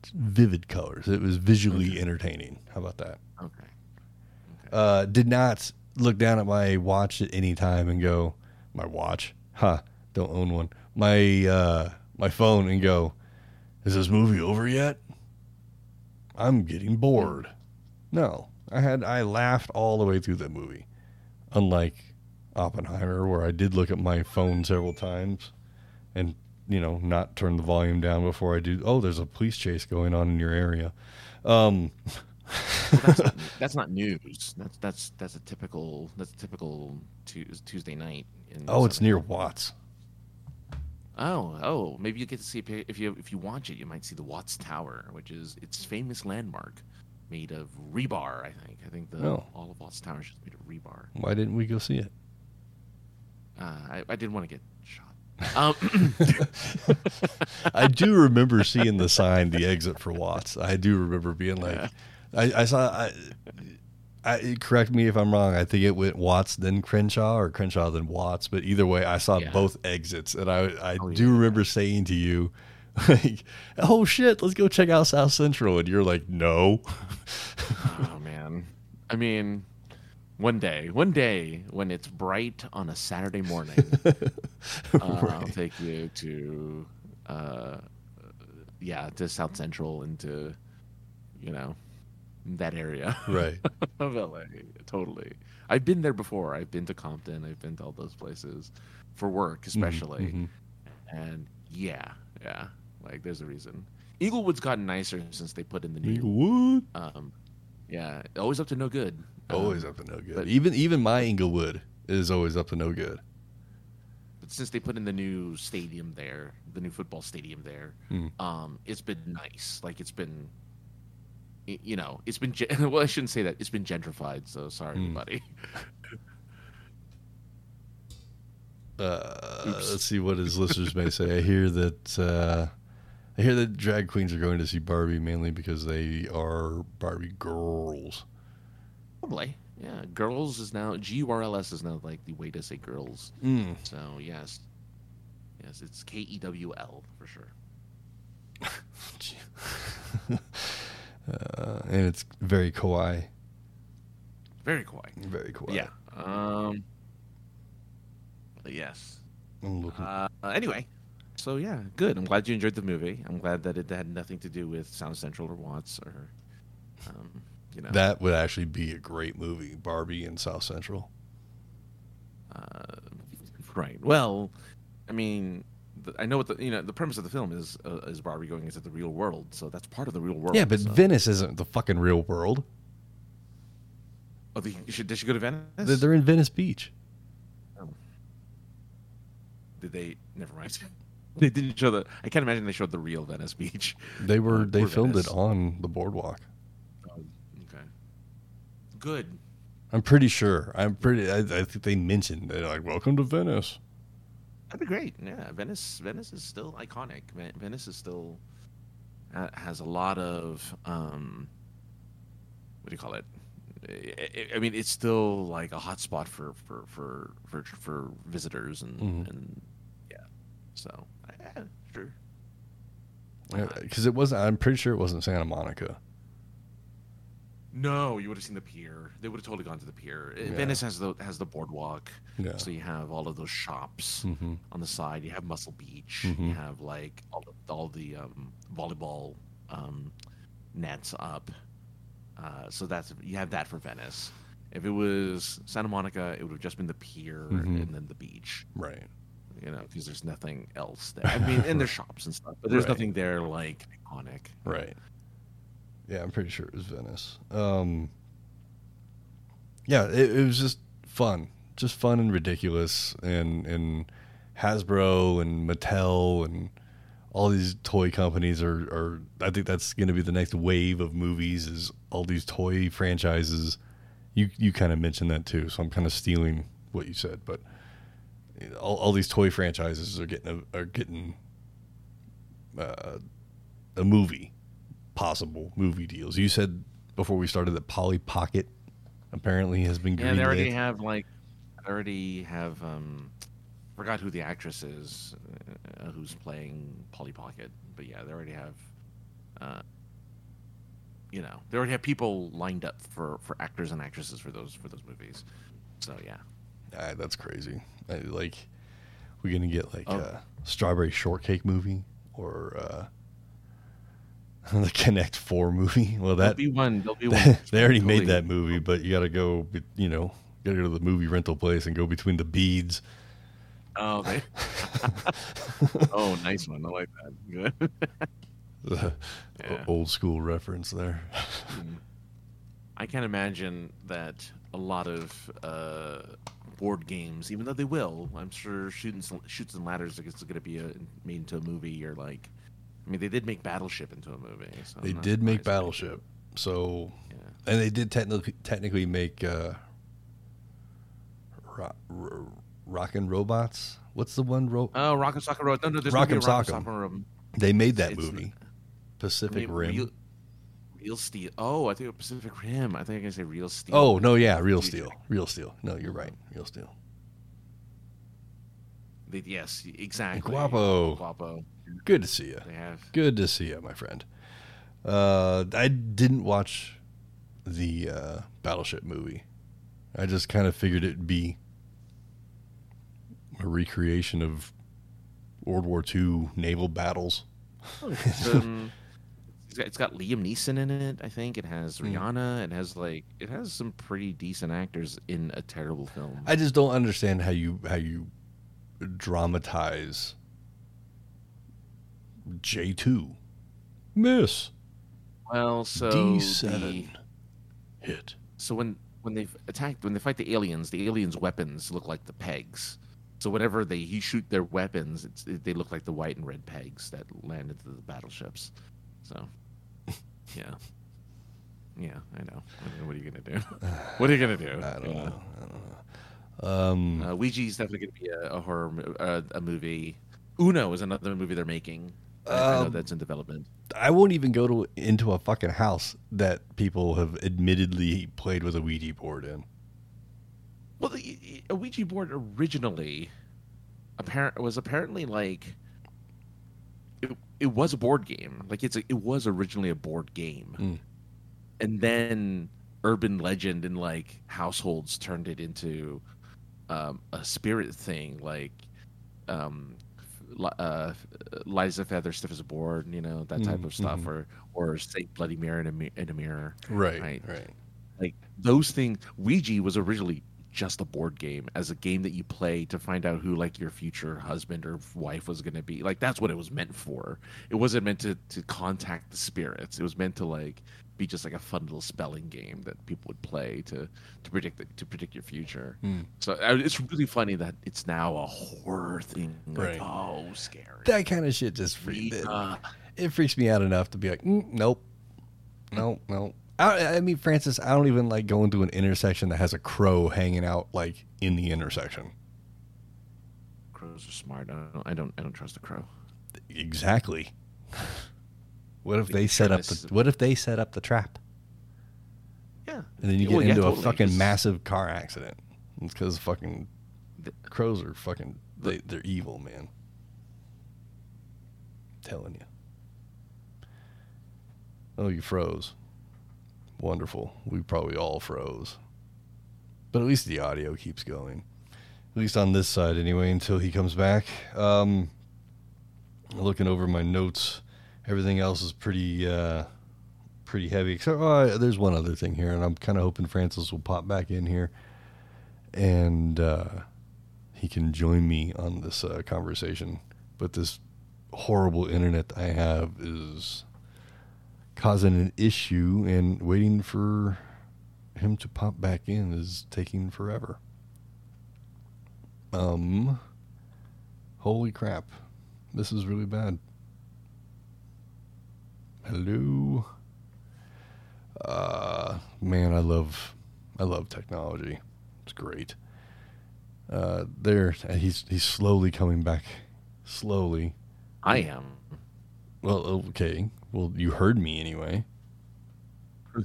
it's vivid colors. It was visually entertaining. How about that? Okay. uh, did not look down at my watch at any time and go, my watch, huh? Don't own one. My uh, my phone and go, is this movie over yet? I'm getting bored. No, I had I laughed all the way through that movie, unlike Oppenheimer, where I did look at my phone several times, and you know not turn the volume down before I do. Oh, there's a police chase going on in your area. Um, Well, that's, not, that's not news. That's that's that's a typical that's a typical Tuesday night. In oh, it's near Watts. Oh, oh, maybe you get to see if you, if you watch it, you might see the Watts Tower, which is its famous landmark, made of rebar. I think. I think the Oh. all of Watts Tower is made of rebar. Why didn't we go see it? Uh, I, I didn't want to get shot. Um, I do remember seeing the sign, the exit for Watts. I do remember being like, I, I saw. I, I, correct me if I'm wrong. I think it went Watts then Crenshaw or Crenshaw then Watts. But either way, I saw Yeah. both exits, and I I Oh, do yeah. remember saying to you, like, "Oh shit, let's go check out South Central," and you're like, "No." oh man, I mean, one day, one day when it's bright on a Saturday morning, uh, I'll take you to, uh, yeah, to South Central and to, you know, that area. right. of LA. Totally. I've been there before. I've been to Compton. I've been to all those places for work, especially. mhm. And yeah, yeah. Like there's a reason. Eaglewood's gotten nicer since they put in the new. Inglewood. Um, yeah, always up to no good. Always Um, up to no good. but- even even my Inglewood is always up to no good. But since they put in the new stadium there, the new football stadium there, Hmm. um, it's been nice. Like it's been, you know, it's been. Well, I shouldn't say that. It's been gentrified. So sorry, Hmm. buddy. Uh, let's see what his listeners may say. I hear that uh, I hear that drag queens are going to see Barbie mainly because they are Barbie girls. Probably. Yeah, girls is now G U R L S is now like the way to say girls. Mm. So yes, yes, it's K E W L for sure. uh, and it's very kawaii. Very quiet. Very kawaii. Yeah. Um. Yes. Uh, anyway, so yeah, good. I'm glad you enjoyed the movie. I'm glad that it had nothing to do with South Central or Watts or, um, you know, that would actually be a great movie, Barbie and South Central. uh, right. Well, I mean. the- I know what the you know the premise of the film is uh, is Barbie going into the real world, so that's part of the real world. Yeah, but so- Venice isn't the fucking real world. Oh, they, should, they should go to Venice. They're- They're in Venice Beach. Did they? Never mind. They didn't show the. I can't imagine they showed the real Venice Beach. They were Uh, they poor filmed Venice. it on the boardwalk. Okay. Good. I'm pretty sure. I'm pretty. I, I think they mentioned they're like, "Welcome to Venice." That'd be great. Yeah, Venice. Venice is still iconic. Venice is still has a lot of um, what do you call it? I- mean, it's still like a hot spot for for for for, for visitors and Mhm. and yeah. So. Because it wasn't. I'm pretty sure it wasn't Santa Monica. No, you would have seen the pier. They would have totally gone to the pier. Uh, Yeah. Venice has the has the boardwalk, Yeah. so you have all of those shops hmm on the side. You have Muscle Beach. Mhm. You have like all the, all the um, volleyball um, nets up. Uh, so that's you have that for Venice. If it was Santa Monica, it would have just been the pier Mhm. and then the beach. Right. You know, because there's nothing else there. I mean, and there's shops and stuff, but there's Right. nothing there like iconic. Right. Yeah, I'm pretty sure it was Venice. Um, yeah, it, it was just fun, just fun and ridiculous, and and Hasbro and Mattel and all these toy companies are, are I think that's going to be the next wave of movies is all these toy franchises. You you kind of mentioned that too, so I'm kind of stealing what you said, but all, all these toy franchises are getting a, are getting uh, a movie possible movie deals. You said before we started that Polly Pocket apparently has been Yeah, they already have like, they already have. um Forgot who the actress is, uh, who's playing Polly Pocket. But yeah, they already have. Uh, you know, they already have people lined up for for actors and actresses for those for those movies. So yeah, Ah, that's crazy. I, like, we're gonna get like Oh. a strawberry shortcake movie or uh, the Connect Four movie. Well, there'll that be one. There'll be one. they already totally- made that movie, but you got to go. You know, got to go to the movie rental place and go between the beads. Oh, they, oh, nice one. I like that. Good. The Yeah. old school reference there. I can't imagine that a lot of uh, board games, even though they will, I'm sure shoots Chutes and Ladders is going to be a, made into a movie or like. I mean, they did make Battleship into a movie. So They did make. Battleship, so Yeah. and they did technically technically make uh, ro- ro- Rockin' Robots. What's the one? Ro- Oh, Rock'em Sock'em Road. No, no, there's Rock'em Rock'em Sock'em. Sock'em they made that it's- movie, Pacific Rim. Real, Real Steel. Oh, I think Pacific Rim. I think I can say Real Steel. oh no, yeah, Real Steel, Real Steel. No, you're right, Real Steel. They, yes, exactly. Guapo. Guapo. Good to see you. They have. Good to see you, my friend. Uh, I didn't watch the uh, Battleship movie. I just kind of figured it'd be a recreation of World War II naval battles. It's, um, it's got, it's got Liam Neeson in it. I think it has Mm. Rihanna. It has like it has some pretty decent actors in a terrible film. I just don't understand how you how you dramatize J two miss well, so D seven hit. so when when they attacked when they fight the aliens, the aliens' weapons look like the pegs. So whenever they you shoot their weapons, it's, they look like the white and red pegs that land into the battleships. So, yeah, yeah, I know. I mean, what are you gonna do? What are you gonna do? I don't You know. I don't know. Um, Uh, Ouija's definitely going to be a, a horror uh, a movie. Uno is another movie they're making. I- I know Um, that's in development. I won't even go to into a fucking house that people have admittedly played with a Ouija board in. Well, the a Ouija board originally apparent was apparently like it, it was a board game. Like it's a, it was originally a board game, Mm. and then urban legend and like households turned it into um, a spirit thing. Like um, uh, Liza Feather stiff as a board, you know that type Mhm, of stuff, mhm. or or say Bloody Mary in a, in a mirror. Right, Right. right. like those things ouija was originally just a board game as a game that you play to find out who like your future husband or wife was going to be. Like that's what it was meant for. It wasn't meant to to contact the spirits. It was meant to like be just like a fun little spelling game that people would play to to predict the, to predict your future. Hmm. so it's really funny that it's now a horror thing. Like Right. oh scary. That kind of shit just freaks it, Uh, it freaks me out enough to be like, mm, nope, nope, nope. I, I mean, Francis, I don't even like going to an intersection that has a crow hanging out like in the intersection. crows are smart I don't, I don't i don't trust a crow Exactly. What if they set up the What if they set up the trap yeah and then you get Well, yeah, into totally, a fucking 'cause- massive car accident? It's because fucking The- crows are fucking they, they're evil, man. telling you. Oh, you froze. Wonderful. We probably all froze. But at least the audio keeps going. At least on this side, anyway, until he comes back. Um, looking over my notes, everything else is pretty, uh, pretty heavy. Except oh, there's one other thing here, and I'm kind of hoping Francis will pop back in here, and uh, he can join me on this uh, conversation. But this horrible internet I have is causing an issue, and waiting for him to pop back in is taking forever. Um, holy crap, this is really bad. Hello. Uh, man, I love, I love technology. It's great. Uh, there, he's he's slowly coming back, slowly. I am. Well, okay. Well, you heard me anyway.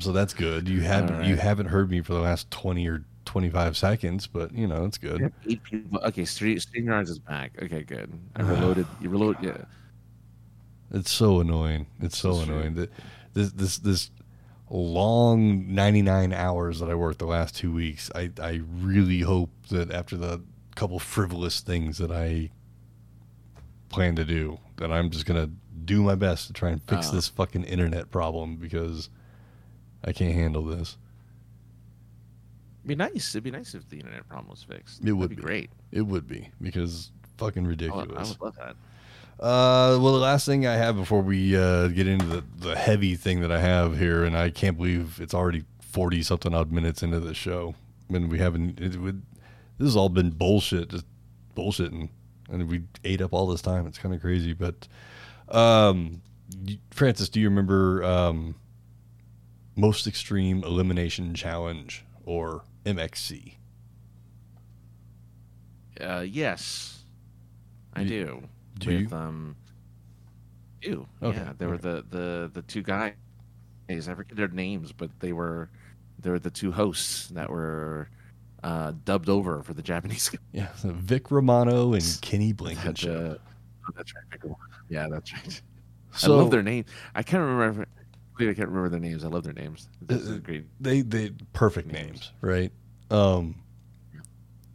so that's good. You haven't you haven't heard me for the last twenty or twenty five seconds, but you know it's good. Eight people. Okay, Street StreamYards is back. Okay, good. I ah. reloaded. You reload. Yeah. It's so annoying. It's so That's true. annoying that this this this long ninety nine hours that I worked the last two weeks. I I really hope that after the couple frivolous things that I plan to do, that I'm just gonna do my best to try and fix Oh. this fucking internet problem because I can't handle this. It'd be nice. It'd be nice if the internet problem was fixed. It would be be. great. It would be because fucking I would, ridiculous. I would love that. Uh, well, the last thing I have before we uh, get into the, the heavy thing that I have here, and I can't believe it's already forty something odd minutes into the show, and we haven't. It, would this has all been bullshit, just bullshitting, and we ate up all this time. It's kind of crazy, but um, Francis, do you remember um, most extreme elimination challenge or MXC? Uh, yes, I do. do With you? um, you. Okay, Yeah, there were the the the two guys. I forget their names, but they were they were the two hosts that were uh, dubbed over for the Japanese. Yeah, so Vic Romano and Kenny That, Blankenship. uh, that's right. Yeah, that's right. So I love their name. I can't remember. I can't remember their names. I love their names. This is Uh, great. they they perfect Names. names, right? Um,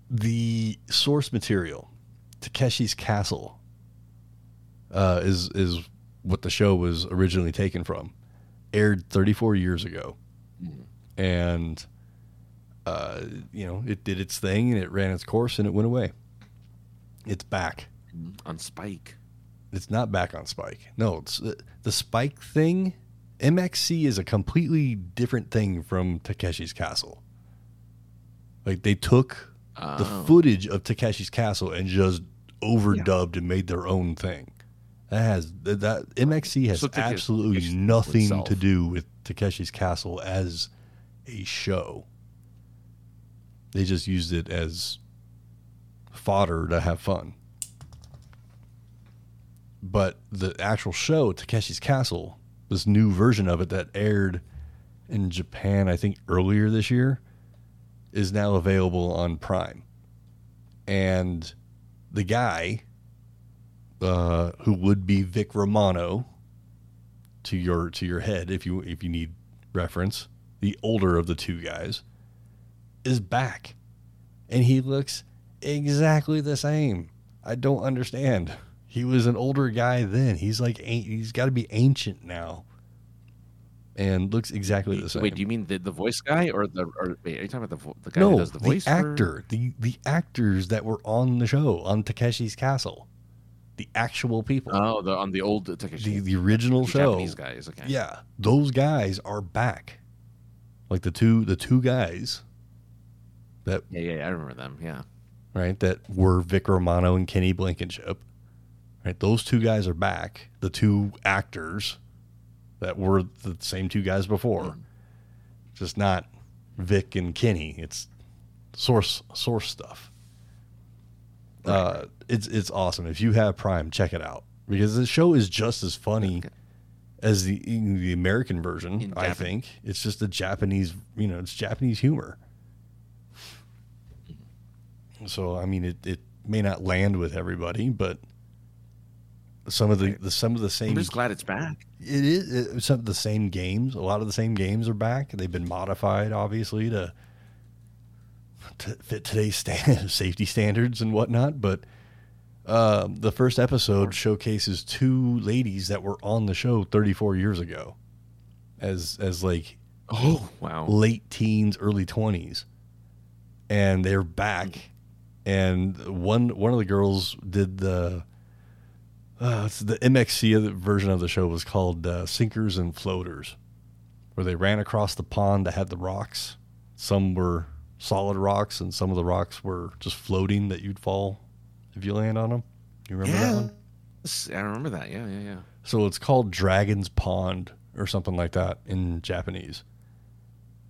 the source material, Takeshi's Castle, uh, is is what the show was originally taken from. Aired 34 years ago, Mm. and uh, you know it did its thing and it ran its course and it went away. It's back. Mm, On Spike. It's not back on Spike. No, it's the, the Spike thing. MXC is a completely different thing from Takeshi's Castle. Like they took the Oh. footage of Takeshi's Castle and just overdubbed and made their own thing. That has that, that MXC has So absolutely nothing itself. to do with Takeshi's Castle as a show. They just used it as fodder to have fun. But the actual show, Takeshi's Castle, this new version of it that aired in Japan, I think earlier this year, is now available on Prime. And the guy uh, who would be Vic Romano to your to your head if you if you need reference, the older of the two guys is back. And he looks exactly the same. I don't understand. He was an older guy then. He's like he's got to be ancient now. And looks exactly the same. Wait, do you mean the, the voice guy or the or wait? Are you talking about the the guy who does the the, voice? for- actor, the the actors that were on the show on Takeshi's Castle, the actual people, Oh, the on the old Takeshi. the the original the show. Japanese guys. Okay. Yeah, those guys are back. Like the two the two guys that Yeah, yeah, yeah, I remember them. Yeah. right that were Vic Romano and Kenny Blankenship. Right, those two guys are back. The two actors that were the same two guys before, just not Vic and Kenny. It's source source stuff. Uh, it's it's awesome. If you have Prime, check it out because the show is just as funny Okay. as the the American version. In I Japan- think it's just a Japanese, you know, it's Japanese humor. So I mean, it it may not land with everybody, but some of the, the some of the same I'm just glad it's back. it is it, some of the same games. A lot of the same games are back. They've been modified, obviously, to to fit today's stand, safety standards and whatnot. But um, the first episode showcases two ladies that were on the show 34 years ago, as as like Oh wow! late teens, early 20s, and they're back. And one one of the girls did the uh, the MXC version of the show was called uh, Sinkers and Floaters, where they ran across the pond that had the rocks. Some were solid rocks, and some of the rocks were just floating that you'd fall if you land on them. You remember that one? I remember that. Yeah, yeah, yeah. So it's called Dragon's Pond or something like that in Japanese.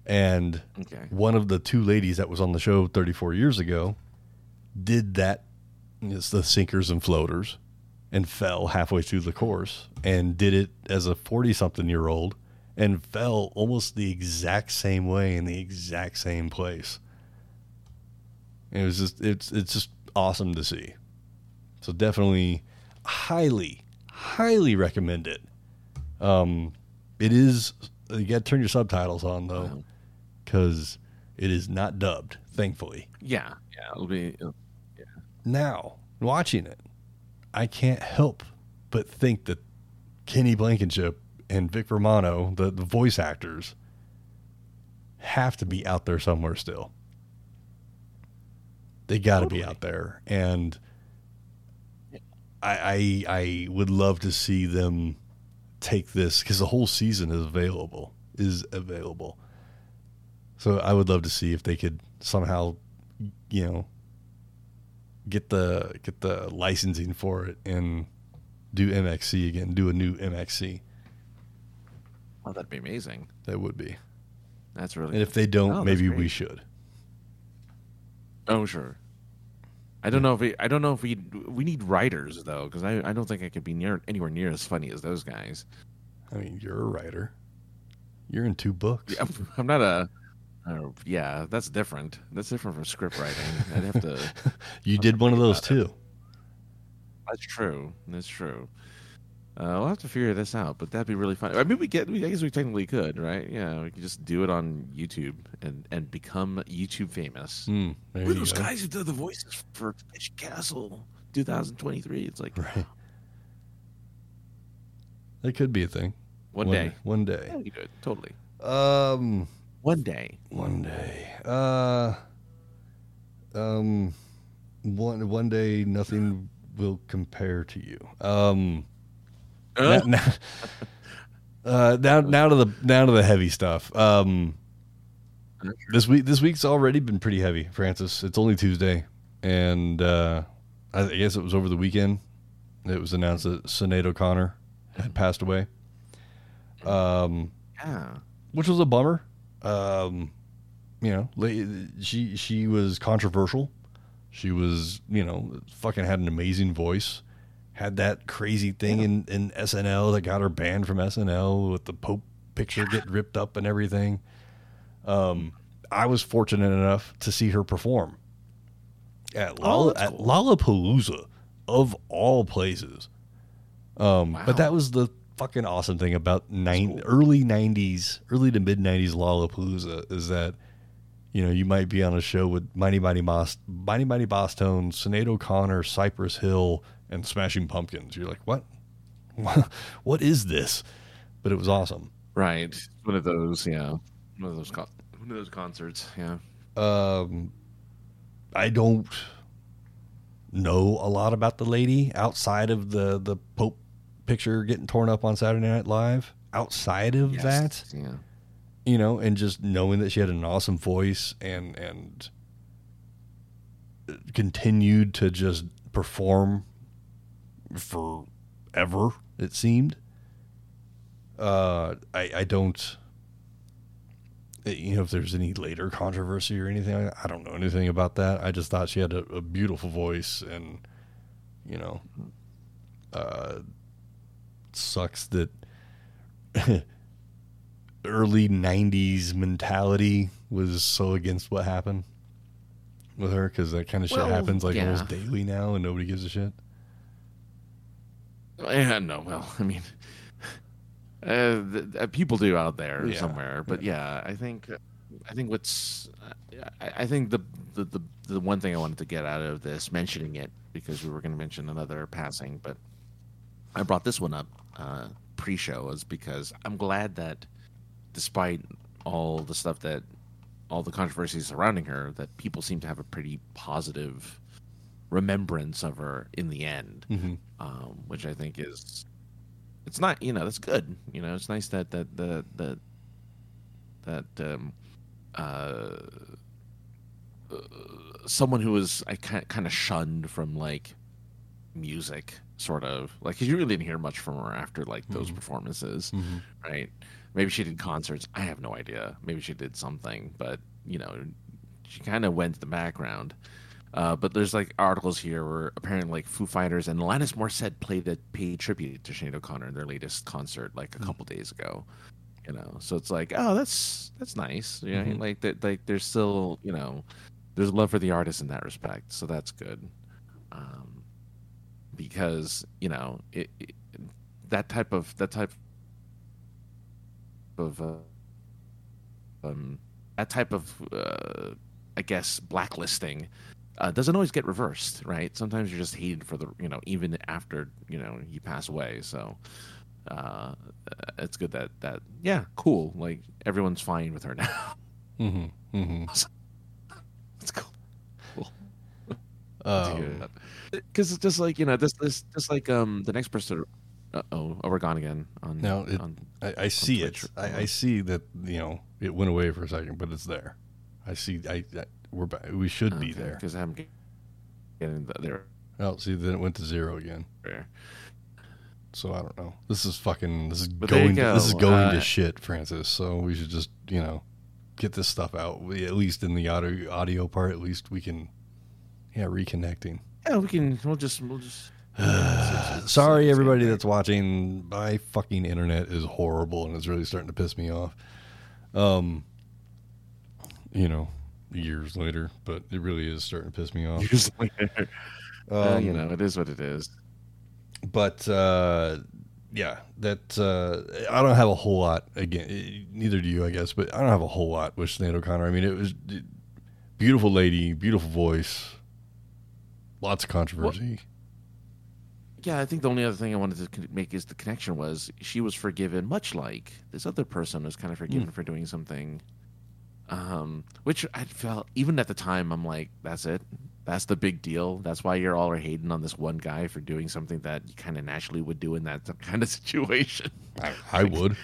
And Okay. one of the two ladies that was on the show 34 years ago did that it's the sinkers and floaters and fell halfway through the course and did it as a 40 something year old and fell almost the exact same way in the exact same place it was just it's it's just awesome to see so definitely highly highly recommend it um it is you got to turn your subtitles on though Wow. because it is not dubbed, thankfully. Yeah, yeah. It'll be. it'll- Now, watching it, I can't help but think that Kenny Blankenship and Vic Romano, the, the voice actors, have to be out there somewhere still. They got to be out there, and I, I I would love to see them take this because the whole season is available is available. So I would love to see if they could somehow, you know, get the get the licensing for it and do MXC again, do a new MXC. Oh, that'd be amazing. That would be. That's really. And if they don't, Oh, maybe we should. Oh, sure. I don't know if we. I don't know if we. We need writers though, because I. I don't think I could be near anywhere near as funny as those guys. I mean, you're a writer. You're in two books. Yeah, I'm not a. Uh, yeah, that's different. That's different from script writing. I'd have to. You did one of those too. That's true. That's true. Uh, we'll have to figure this out, but that'd be really fun. I mean, we get. We, I guess we technically could, right? Yeah, we could just do it on YouTube and and become YouTube famous. Mm, We're you those go. guys who did the voices for Magic Castle 2023. It's like Right. That could be a thing. one day. One day. Yeah, you could totally. Um. One day. One day. Uh. Um. One one day, nothing will compare to you. Um. Uh, now, now, uh, now, now to the now to the heavy stuff. Um, this week this week's already been pretty heavy, Francis. It's only Tuesday, and uh, I guess it was over the weekend. It was announced that Sinead O'Connor had passed away, um, yeah. which was a bummer. Um, you know, she she was controversial. She was, you know, fucking had an amazing voice. Had that crazy thing in, in SNL that got her banned from SNL with the Pope picture getting ripped up and everything. Um, I was fortunate enough to see her perform at, Oh, Lolla, that's at cool. Lollapalooza, of all places. Um, Wow. But that was the fucking awesome thing about nine, early 90s, early to mid 90s Lollapalooza is that you know, you might be on a show with Mighty Mighty Boss, Mighty Mighty Bosstones, Sinead O'Connor, Cypress Hill, and Smashing Pumpkins. You're like, what? what is this? But it was awesome. Right. One of those. Yeah. One of those. Con- one of those concerts. Yeah. Um, I don't know a lot about the lady outside of the the Pope picture getting torn up on Saturday Night Live. Outside of that, Yeah. you know, and just knowing that she had an awesome voice and and continued to just perform forever, it seemed. Uh, I I don't. uh, You know, if there's any later controversy or anything, like that, I don't know anything about that. I just thought she had a, a beautiful voice, and you know, uh, sucks that early 90s mentality was so against what happened with her because that kind of shit Well, happens like yeah. almost daily now and nobody gives a shit Yeah, no, well, I mean, uh, th- uh, people do out there Yeah, somewhere, but yeah. I think, I think what's, I, I think the, the the the one thing I wanted to get out of this, mentioning it because we were going to mention another passing, but I brought this one up uh, pre-show is because I'm glad that, despite all the stuff that, all the controversies surrounding her, that people seem to have a pretty positive remembrance of her in the end Mhm. um, which I think is it's not you know that's good you know it's nice that that that that that um, uh, uh, someone who was I kind kind of shunned from like music sort of like 'cause you really didn't hear much from her after like those performances Mhm. right maybe she did concerts I have no idea maybe she did something but you know she kind of went to the background uh, but there's like articles here where apparently like Foo Fighters and Alanis Morissette played a paid tribute to Sinead O'Connor in their latest concert like a couple days ago. You know, so it's like, oh, that's that's nice. You know, Mhm. like that, like there's still you know, there's love for the artist in that respect. So that's good. Um, because you know it, it that type of that type of uh, um that type of uh, I guess blacklisting uh, doesn't always get reversed, right? Sometimes you're just hated for the you know even after you know you pass away. So uh, it's good that that yeah, cool. Like everyone's fine with her now. Mhm. Mhm. it's cool. Um, Because it's just like you know this this just like um the next person. Uh oh, oh we're gone again. On No, it- on, I, I see it. I, I see that you know it went away for a second, but it's there. I see. I, I we're back. We should be there. because I'm getting the, there. Oh, see, then it went to zero again. there. So I don't know. This is fucking. This is But going. To, this is going Uh, to shit, Francis. So we should just you know get this stuff out. We, at least in the audio audio part, at least we can. Yeah, reconnecting. Yeah, we can. We'll just. We'll just. it's- it's- Sorry, everybody that's watching. My fucking internet is horrible, and it's really starting to piss me off. Um, you know, years later, but it really is starting to piss me off. Years later. Uh, Um, you know, it is what it is. but uh, yeah, that uh, I don't have a whole lot. Again, neither do you, I guess. But I don't have a whole lot with Sinead O'Connor. I mean, it was beautiful lady, beautiful voice, lots of controversy. Yeah, I think the only other thing I wanted to make is the connection was she was forgiven, much like this other person was kind of forgiven for doing something, um, which I felt even at the time I'm like, that's it, that's the big deal. That's why you're all are hating on this one guy for doing something that you kind of naturally would do in that kind of situation, I, I would.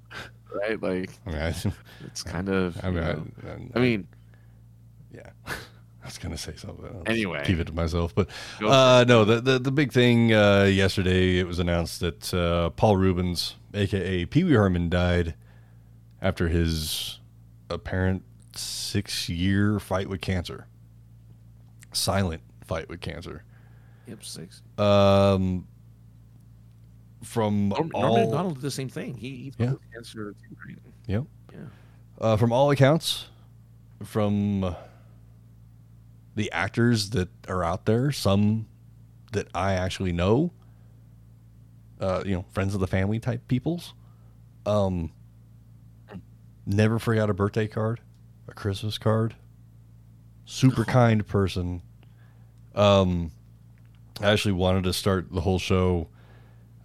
right? Like I mean, I, it's kind of. I mean, you know- I mean, yeah. I was gonna say something. I'll Anyway. keep it to myself. But uh, no, the, the the big thing uh, yesterday it was announced that uh, Paul Reubens, aka Pee Wee Herman, died after his apparent six year fight with cancer. Silent fight with cancer. yep, six. Um, from Norm, Norman all Macdonald did the same thing. He, he Yeah. fought cancer? Yep. Yeah. uh, from all accounts, from uh, the actors that are out there, some that I actually know, uh, you know, friends of the family type peoples, um, never forgot a birthday card, a Christmas card, super kind person. Um, I actually wanted to start the whole show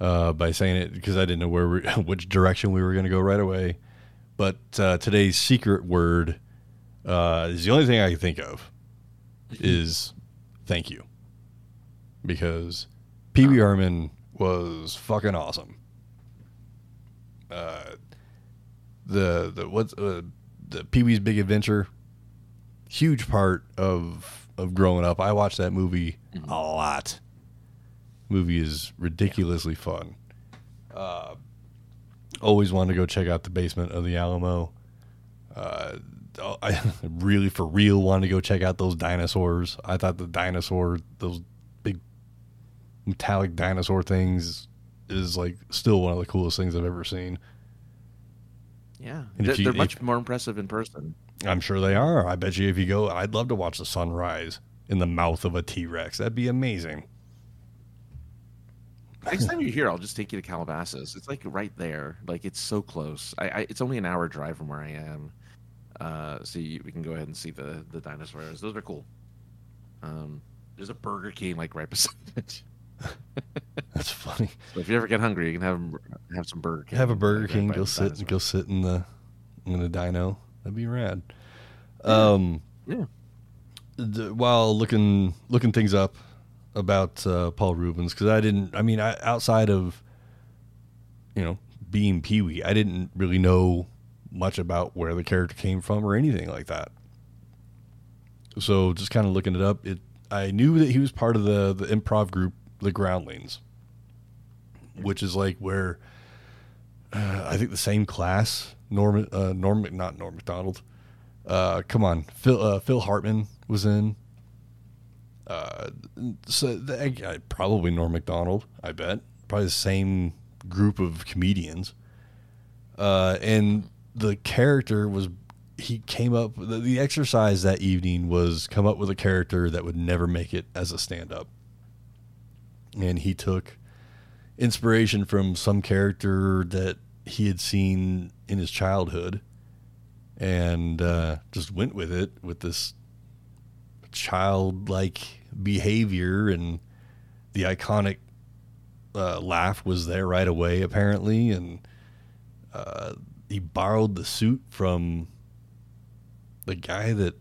uh, by saying it because I didn't know where we, which direction we were going to go right away. But uh, today's secret word uh, is the only thing I can think of is thank you because Pee Wee Herman was fucking awesome. Uh, the the what's uh, the Pee Wee's Big Adventure, huge part of of growing up. I watched that movie a lot. Movie is ridiculously fun. Uh, always wanted to go check out the basement of the Alamo. Uh, I really, for real, wanted to go check out those dinosaurs. I thought the dinosaur, those big metallic dinosaur things, is like still one of the coolest things I've ever seen. Yeah, And they're, you- they're if- much more impressive in person. I'm sure they are. I bet you if you go, I'd love to watch the sunrise in the mouth of a T Rex. That'd be amazing. Next time you're here, I'll just take you to Calabasas. It's like right there. Like it's so close. I, I it's only an hour drive from where I am. Uh, so you, we can go ahead and see the the dinosaurs. Those are cool. Um, there's a Burger King like right beside it. That's funny. So if you ever get hungry, you can have have some Burger King. Have a Burger King. Go sit. dinosaur. Go sit in the in the dino. That'd be rad. Um, Yeah. d- while looking looking things up about uh, Paul Reubens, because I didn't. I mean, I, outside of you know being Pee Wee, I didn't really know much about where the character came from or anything like that. So just kind of looking it up, it I knew that he was part of the the improv group, the Groundlings, which is like where uh, I think the same class, Norm uh, Norm not Norm Macdonald. Uh, come on, Phil uh, Phil Hartman was in. Uh, so the, probably Norm Macdonald, I bet. Probably the same group of comedians. Uh, and the character was he came up the, the exercise that evening was come up with a character that would never make it as a stand-up. And he took inspiration from some character that he had seen in his childhood and uh, just went with it with this childlike behavior and the iconic uh, laugh was there right away apparently. And uh, he borrowed the suit from the guy that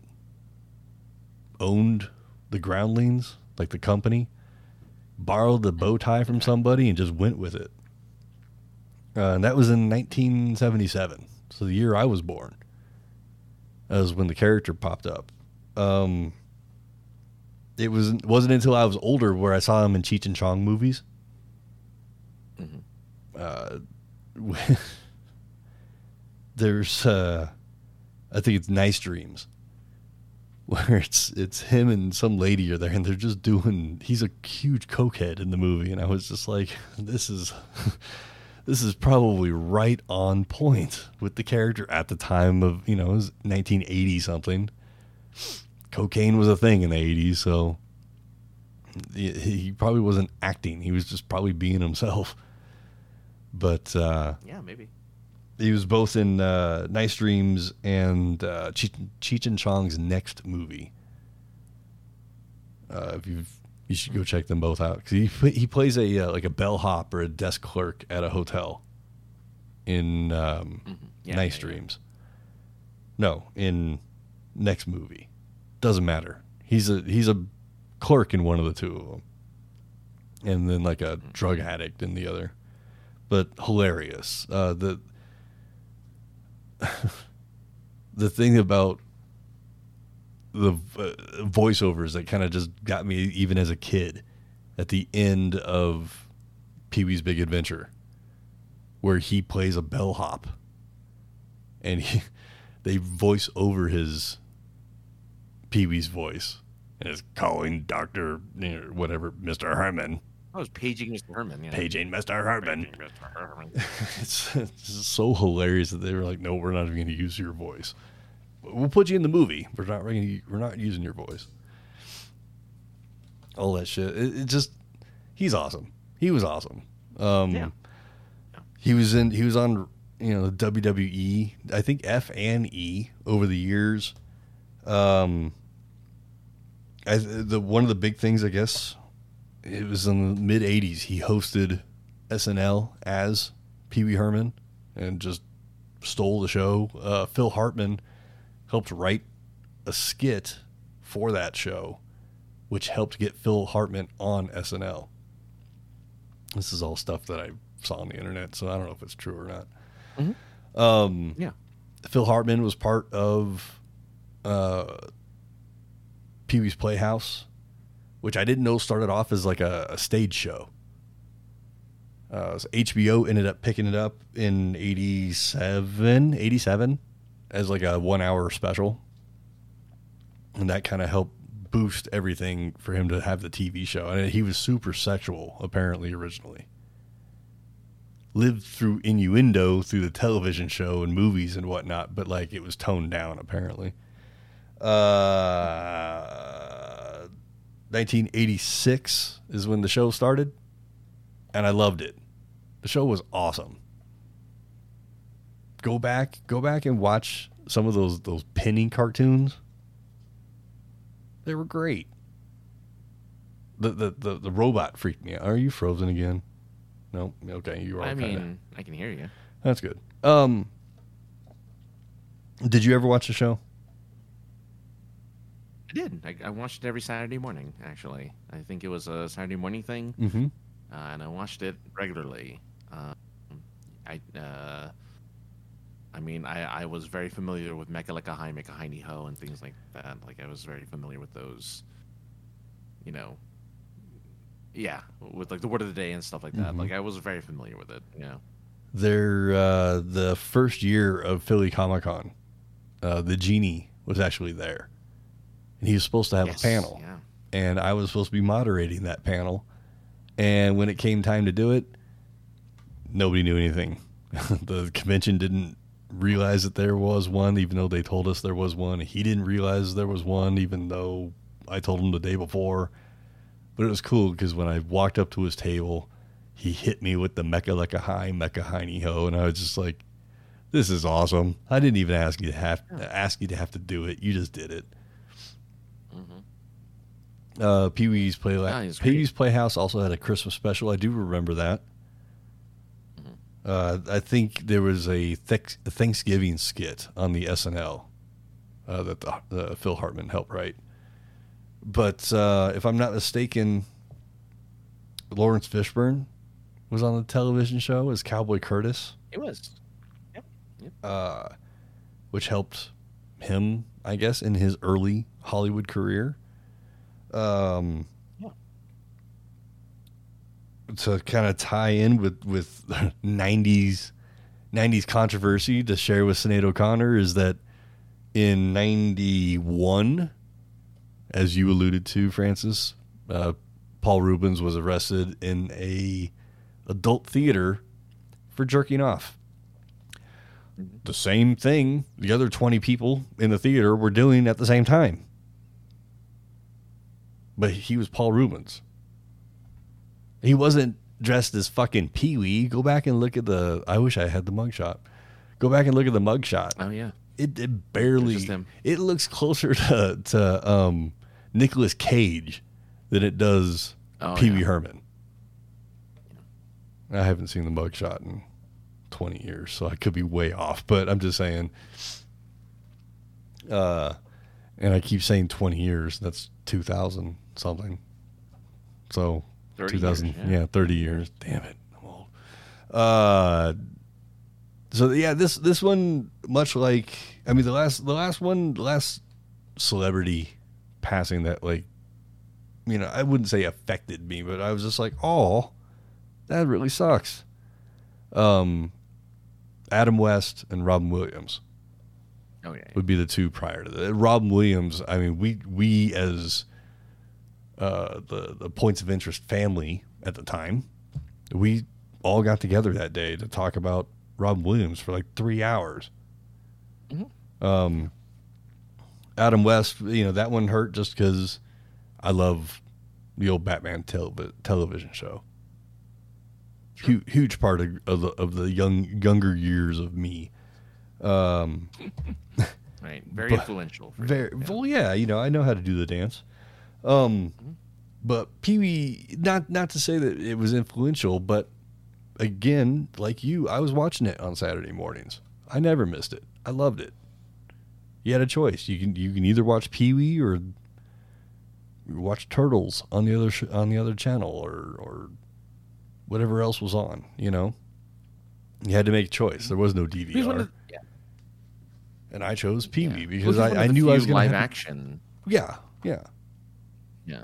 owned the groundlings like the company borrowed the bow tie from somebody and just went with it. Uh, and that was in 1977 so the year i was born that was when the character popped up. Um, it was wasn't until i was older where i saw him in cheech and chong movies. Uh, there's uh I think it's Nice Dreams where it's it's him and some lady are there and they're just doing he's a huge cokehead in the movie. And I was just like this is this is probably right on point with the character at the time of you know it was 1980 something. Cocaine was a thing in the 80s so he, probably wasn't acting. He was just probably being himself. But uh Yeah, maybe. He was both in uh, Nice Dreams and uh, Cheech, and Chong's next movie. Uh, if you've, you should go check them both out because he he plays a uh, like a bellhop or a desk clerk at a hotel in um, Yeah, Nice yeah, yeah. Dreams. No, in next movie, doesn't matter. He's a he's a clerk in one of the two of them, and then like a drug addict in the other. But hilarious. Uh, the the thing about the uh, voiceovers that kind of just got me even as a kid at the end of Pee Wee's Big Adventure, where he plays a bellhop, and he, they voice over his Pee Wee's voice, and it's calling Doctor whatever Mister Herman, I was paging Mr. Herman. Yeah. paging Mister Herman. Paging Mr. Herman. it's, it's so hilarious that they were like, "No, we're not even going to use your voice. We'll put you in the movie. We're not gonna, we're not using your voice." All that shit. It, it just he's awesome. He was awesome. Um, Yeah. He was in. He was on. You know, the WWE. I think F and E over the years. Um, I, the one of the big things, I guess, it was in the mid '80s. He hosted SNL as Pee Wee Herman and just stole the show. Uh, Phil Hartman helped write a skit for that show, which helped get Phil Hartman on SNL. This is all stuff that I saw on the internet, so I don't know if it's true or not. Mhm. Um, Yeah. Phil Hartman was part of uh, Pee Wee's Playhouse, which I didn't know started off as like a, a stage show. Uh, so HBO ended up picking it up in 87, 87 as like a one hour special. And that kind of helped boost everything for him to have the TV show. And he was super sexual, apparently, originally. Lived through innuendo through the television show and movies and whatnot, but like it was toned down, apparently. Uh, 1986 is when the show started. and I loved it. The show was awesome. Go back, go back and watch some of those those penny cartoons. They were great. The the the, the robot freaked me out. Are you frozen again? No. Okay, you are. I kinda. mean, I can hear you. That's good. Um, did you ever watch the show? I did. I, I watched it every Saturday morning. Actually, I think it was a Saturday morning thing, Mm-hmm. uh, and I watched it regularly. Um, I, uh, I mean, I, I was very familiar with Mekka Lekka Hi, Mekka Hiney Ho, and things like that. Like, I was very familiar with those. You know, yeah, with like the word of the day and stuff like that. Mhm. Like, I was very familiar with it. You know. Their uh, the first year of Philly Comic Con, uh, the genie was actually there, and he was supposed to have Yes, a panel, Yeah. and I was supposed to be moderating that panel. And when it came time to do it, nobody knew anything. the convention didn't realize that there was one, even though they told us there was one. He didn't realize there was one, even though I told him the day before. But it was cool because when I walked up to his table, he hit me with the Mecha like a high, Mekka Hiney Ho, and I was just like, "This is awesome." I didn't even ask you to have oh. ask you to have to do it. You just did it. Uh, Pee Wee's Play Ah, Pee Wee's Playhouse also had a Christmas special. I do remember that. Uh, I think there was a, th- a Thanksgiving skit on the SNL uh, that the, Phil Hartman helped write. But uh, if I'm not mistaken, Laurence Fishburne was on the television show as Cowboy Curtis, It was. Yep. Uh, which helped him, I guess, in his early Hollywood career. Um, Yeah. to kind of tie in with with 90s 90s controversy to share with Sinead O'Connor is that in 91 as you alluded to Francis uh, Paul Reubens was arrested in a adult theater for jerking off the same thing the other 20 people in the theater were doing at the same time but he was Paul Reubens he wasn't dressed as fucking Pee Wee. Go back and look at the. I wish I had the mugshot. Go back and look at the mugshot. Oh yeah. It, it barely. It's just him. It looks closer to to um, Nicolas Cage than it does Oh, Pee Wee yeah. Herman. I haven't seen the mugshot in twenty years, so I could be way off. But I'm just saying. Uh, and I keep saying twenty years. That's two thousand something. So 30 2000 years, yeah. yeah. 30 years damn it i'm old uh so yeah this this one much like i mean the last the last one the last celebrity passing that like you know i wouldn't say affected me but i was just like oh that really sucks um adam west and robin williams Oh yeah. would be the two prior to that. Robin Williams, I mean, we we as uh, the the points of interest family at the time, we all got together that day to talk about Robin Williams for like three hours. Mhm. Um, Adam West, you know, that one hurt just because I love the old Batman tel- television show. Huge, huge part of, of the of the young younger years of me. Um, Right. Very But- influential. For very you, yeah. well, yeah. You know, I know how to do the dance. Um, Mhm. but Pee Wee, not not to say that it was influential, but again, like you, I was watching it on Saturday mornings. I never missed it. I loved it. You had a choice. You can you can either watch Pee Wee or watch Turtles on the other sh- on the other channel or or whatever else was on. You know, you had to make a choice. There was no DVR, the- yeah. and I chose Pee Wee yeah. because He was one I, I knew I was going live to have action. yeah, yeah. Yeah.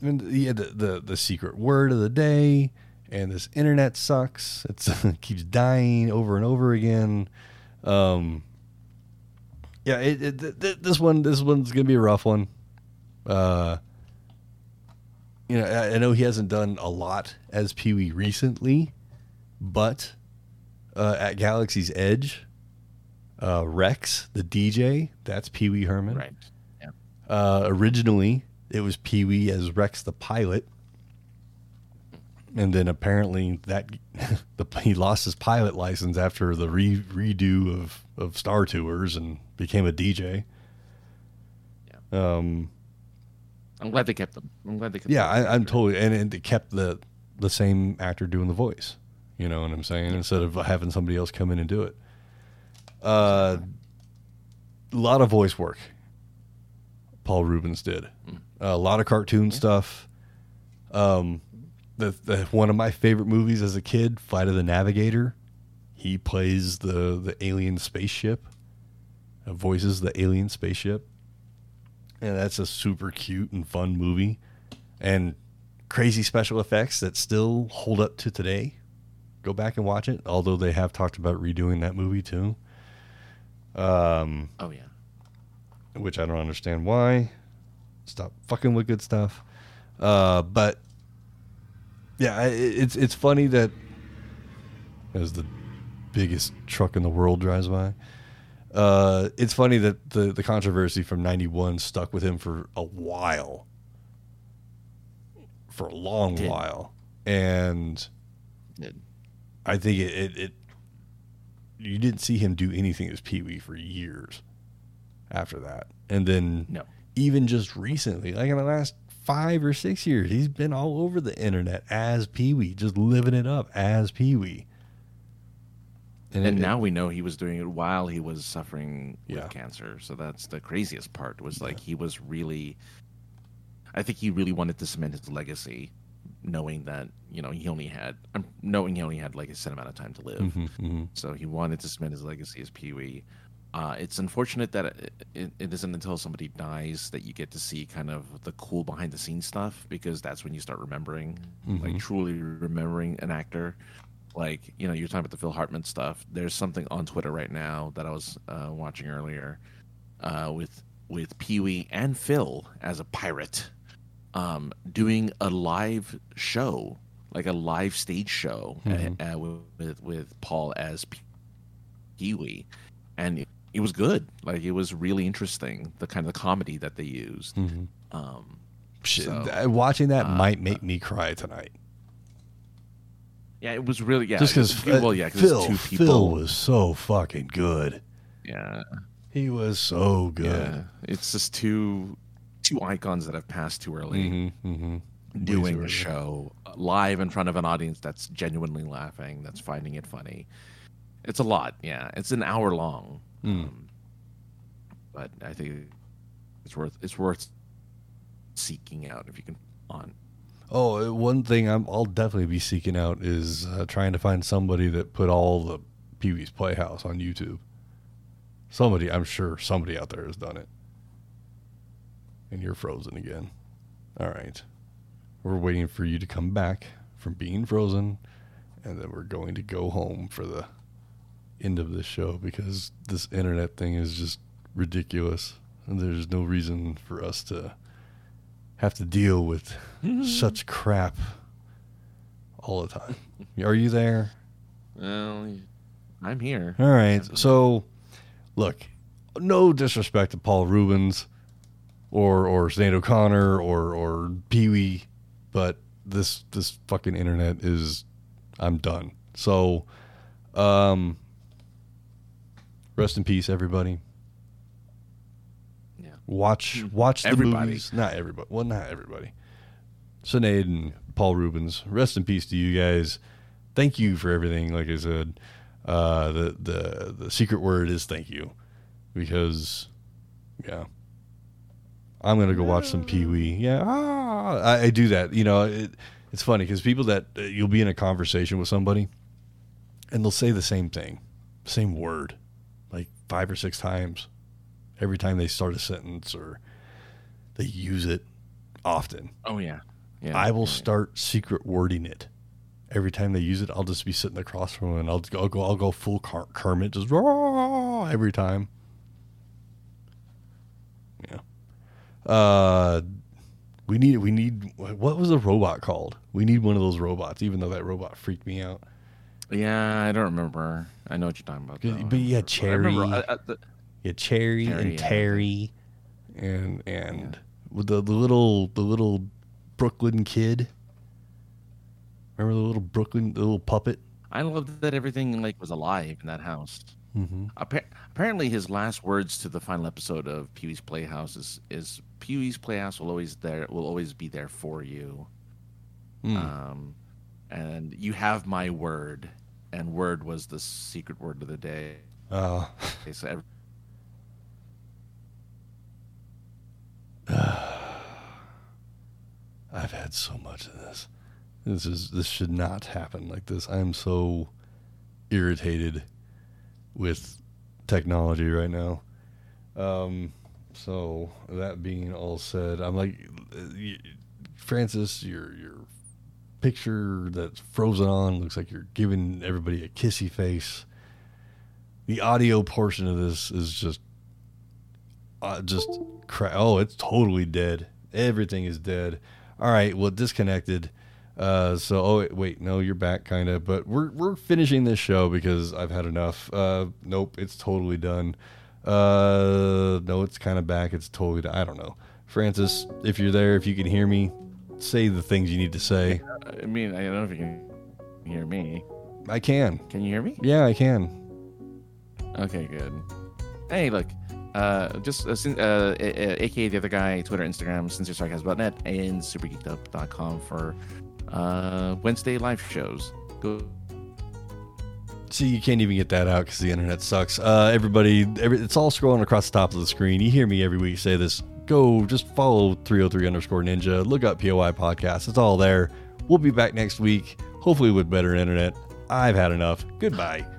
And yeah, the, the the secret word of the day, and this internet sucks. It's, it keeps dying over and over again. Um, yeah, it, it, th- th- this one this one's gonna be a rough one. Uh, you know, I, I know he hasn't done a lot as Pee Wee recently, but uh, at Galaxy's Edge, uh, Rex the DJ, that's Pee Wee Herman. Right. Yeah. Uh, originally, it was Pee Wee as Rex the pilot. and then apparently that the he lost his pilot license after the re, redo of of Star Tours and became a DJ. Yeah. Um. I'm glad they kept them. I'm glad they kept. Yeah. I, I'm totally, and, and it kept the the same actor doing the voice. You know what I'm saying? Instead of having somebody else come in and do it. Uh, a lot of voice work. Paul Reubens did a lot of cartoon stuff. Um, the, the one of my favorite movies as a kid, Flight of the Navigator. He plays the the alien spaceship. Uh, voices the alien spaceship. And that's a super cute and fun movie. And crazy special effects that still hold up to today. Go back and watch it, although they have talked about redoing that movie too. Um, Oh yeah. which I don't understand why. Stop fucking with good stuff. Uh, but yeah, it's it's funny that as the biggest truck in the world drives by. Uh, it's funny that the the controversy from '91 stuck with him for a while, for a long Did. while, and Did. I think it, it, it you didn't see him do anything as Pee Wee for years after that. And then No. Even just recently, like in the last five or six years, he's been all over the internet as Pee Wee, just living it up as Pee Wee. And it- now we know he was doing it while he was suffering with Yeah. cancer. So that's the craziest part. Was like he was really. I think he really wanted to cement his legacy, knowing that you know he only had, um, knowing he only had like a set amount of time to live. Mhm, mhm. So he wanted to cement his legacy as Pee Wee. Uh, it's unfortunate that it, it, it isn't until somebody dies that you get to see kind of the cool behind the scenes stuff because that's when you start remembering, like truly remembering an actor. Like, you know, you're talking about the Phil Hartman stuff. There's something on Twitter right now that I was uh, watching earlier uh, with with Pee Wee and Phil as a pirate um, doing a live show, like a live stage show uh, uh, with with Paul as Pee Wee, and it, it was good. Like it was really interesting, the kind of comedy that they used. Um, Shit, So, watching that uh, might make me cry tonight. yeah, it was really yeah. Just because well, yeah, 'cause it's Phil, two people. Phil was so fucking good. yeah, He was so good. yeah. It's just two two icons that have passed too early. Mm-hmm, mm-hmm. doing early. a show live in front of an audience that's genuinely laughing, that's finding it funny. It's a lot, yeah. It's an hour long, Hmm. um, but I think it's worth it's worth seeking out if you can on. Oh, uh, one thing I'm, I'll definitely be seeking out is uh, trying to find somebody that put all the Pee Wee's Playhouse on YouTube. Somebody, I'm sure somebody out there has done it. And you're frozen again. All right. We're waiting for you to come back from being frozen, and then we're going to go home for the end of this show because this internet thing is just ridiculous. And there's no reason for us to have to deal with such crap all the time. Are you there? Well, I'm here. All right. So, look, no disrespect to Paul Reubens or or Sinead O'Connor or or Pee Wee, but this this fucking internet is I'm done. So, um, rest in peace, everybody. Yeah. Watch watch the Everybody. movies. Not everybody. Well, not everybody. Sinead and Paul Reubens. Rest in peace to you guys. Thank you for everything. Like I said, uh, the the the secret word is thank you, because yeah, I'm gonna go watch some Pee Wee. Yeah, ah, I, I do that. You know, it, it's funny because people that uh, you'll be in a conversation with somebody, and they'll say the same thing, same word, five or six times, every time they start a sentence or they use it often. Oh yeah. Yeah. I will yeah, start secret wording it. Every time they use it, I'll just be sitting across from them and I'll, go, I'll go, I'll go full Ker- Kermit, just every time. Yeah. Uh, we need, we need, what was the robot called? We need one of those robots, even though that robot freaked me out. Yeah, I don't remember. I know what you're talking about. But- though. but yeah, I remember, Chairry. uh, the- Yeah, Chairry, Terry, and yeah. Terry, and and with the, the little the little Brooklyn kid. Remember the little Brooklyn, the little puppet? I loved that everything like was alive in that house. Mm-hmm. Appa- apparently, his last words to the final episode of Pee Wee's Playhouse is, is Pee Wee's Playhouse will always there will always be there for you. Mm. Um, and you have my word, and word was the secret word of the day. Uh, Okay, so every, I've had so much of this. This is this should not happen like this. I am so irritated with technology right now. Um, so that being all said, I'm like, uh, Francis, your your picture that's frozen on looks like you're giving everybody a kissy face. The audio portion of this is just, uh, just cra- oh, it's totally dead. Everything is dead. All right, well, disconnected. Uh, so oh wait, no, you're back, kind of. But we're we're finishing this show because I've had enough. Uh, nope, it's totally done. Uh, no, it's kind of back. It's totally. I don't know, Francis. If you're there, if you can hear me, say the things you need to say. I mean, I don't know if you can hear me. I can. Can you hear me? Yeah, I can. Okay, good. Hey, look. Uh, just uh, sin- uh, a- a- aka the other guy, Twitter, Instagram, sinceresarcasm.net, and supergeekedup.com for uh, Wednesday live shows. Go. See, you can't even get that out because the internet sucks. Uh, everybody, every, it's all scrolling across the top of the screen. You hear me every week say this. Go, just follow 303 underscore ninja. Look up POI podcast. It's all there. We'll be back next week, hopefully with better internet. I've had enough. Goodbye.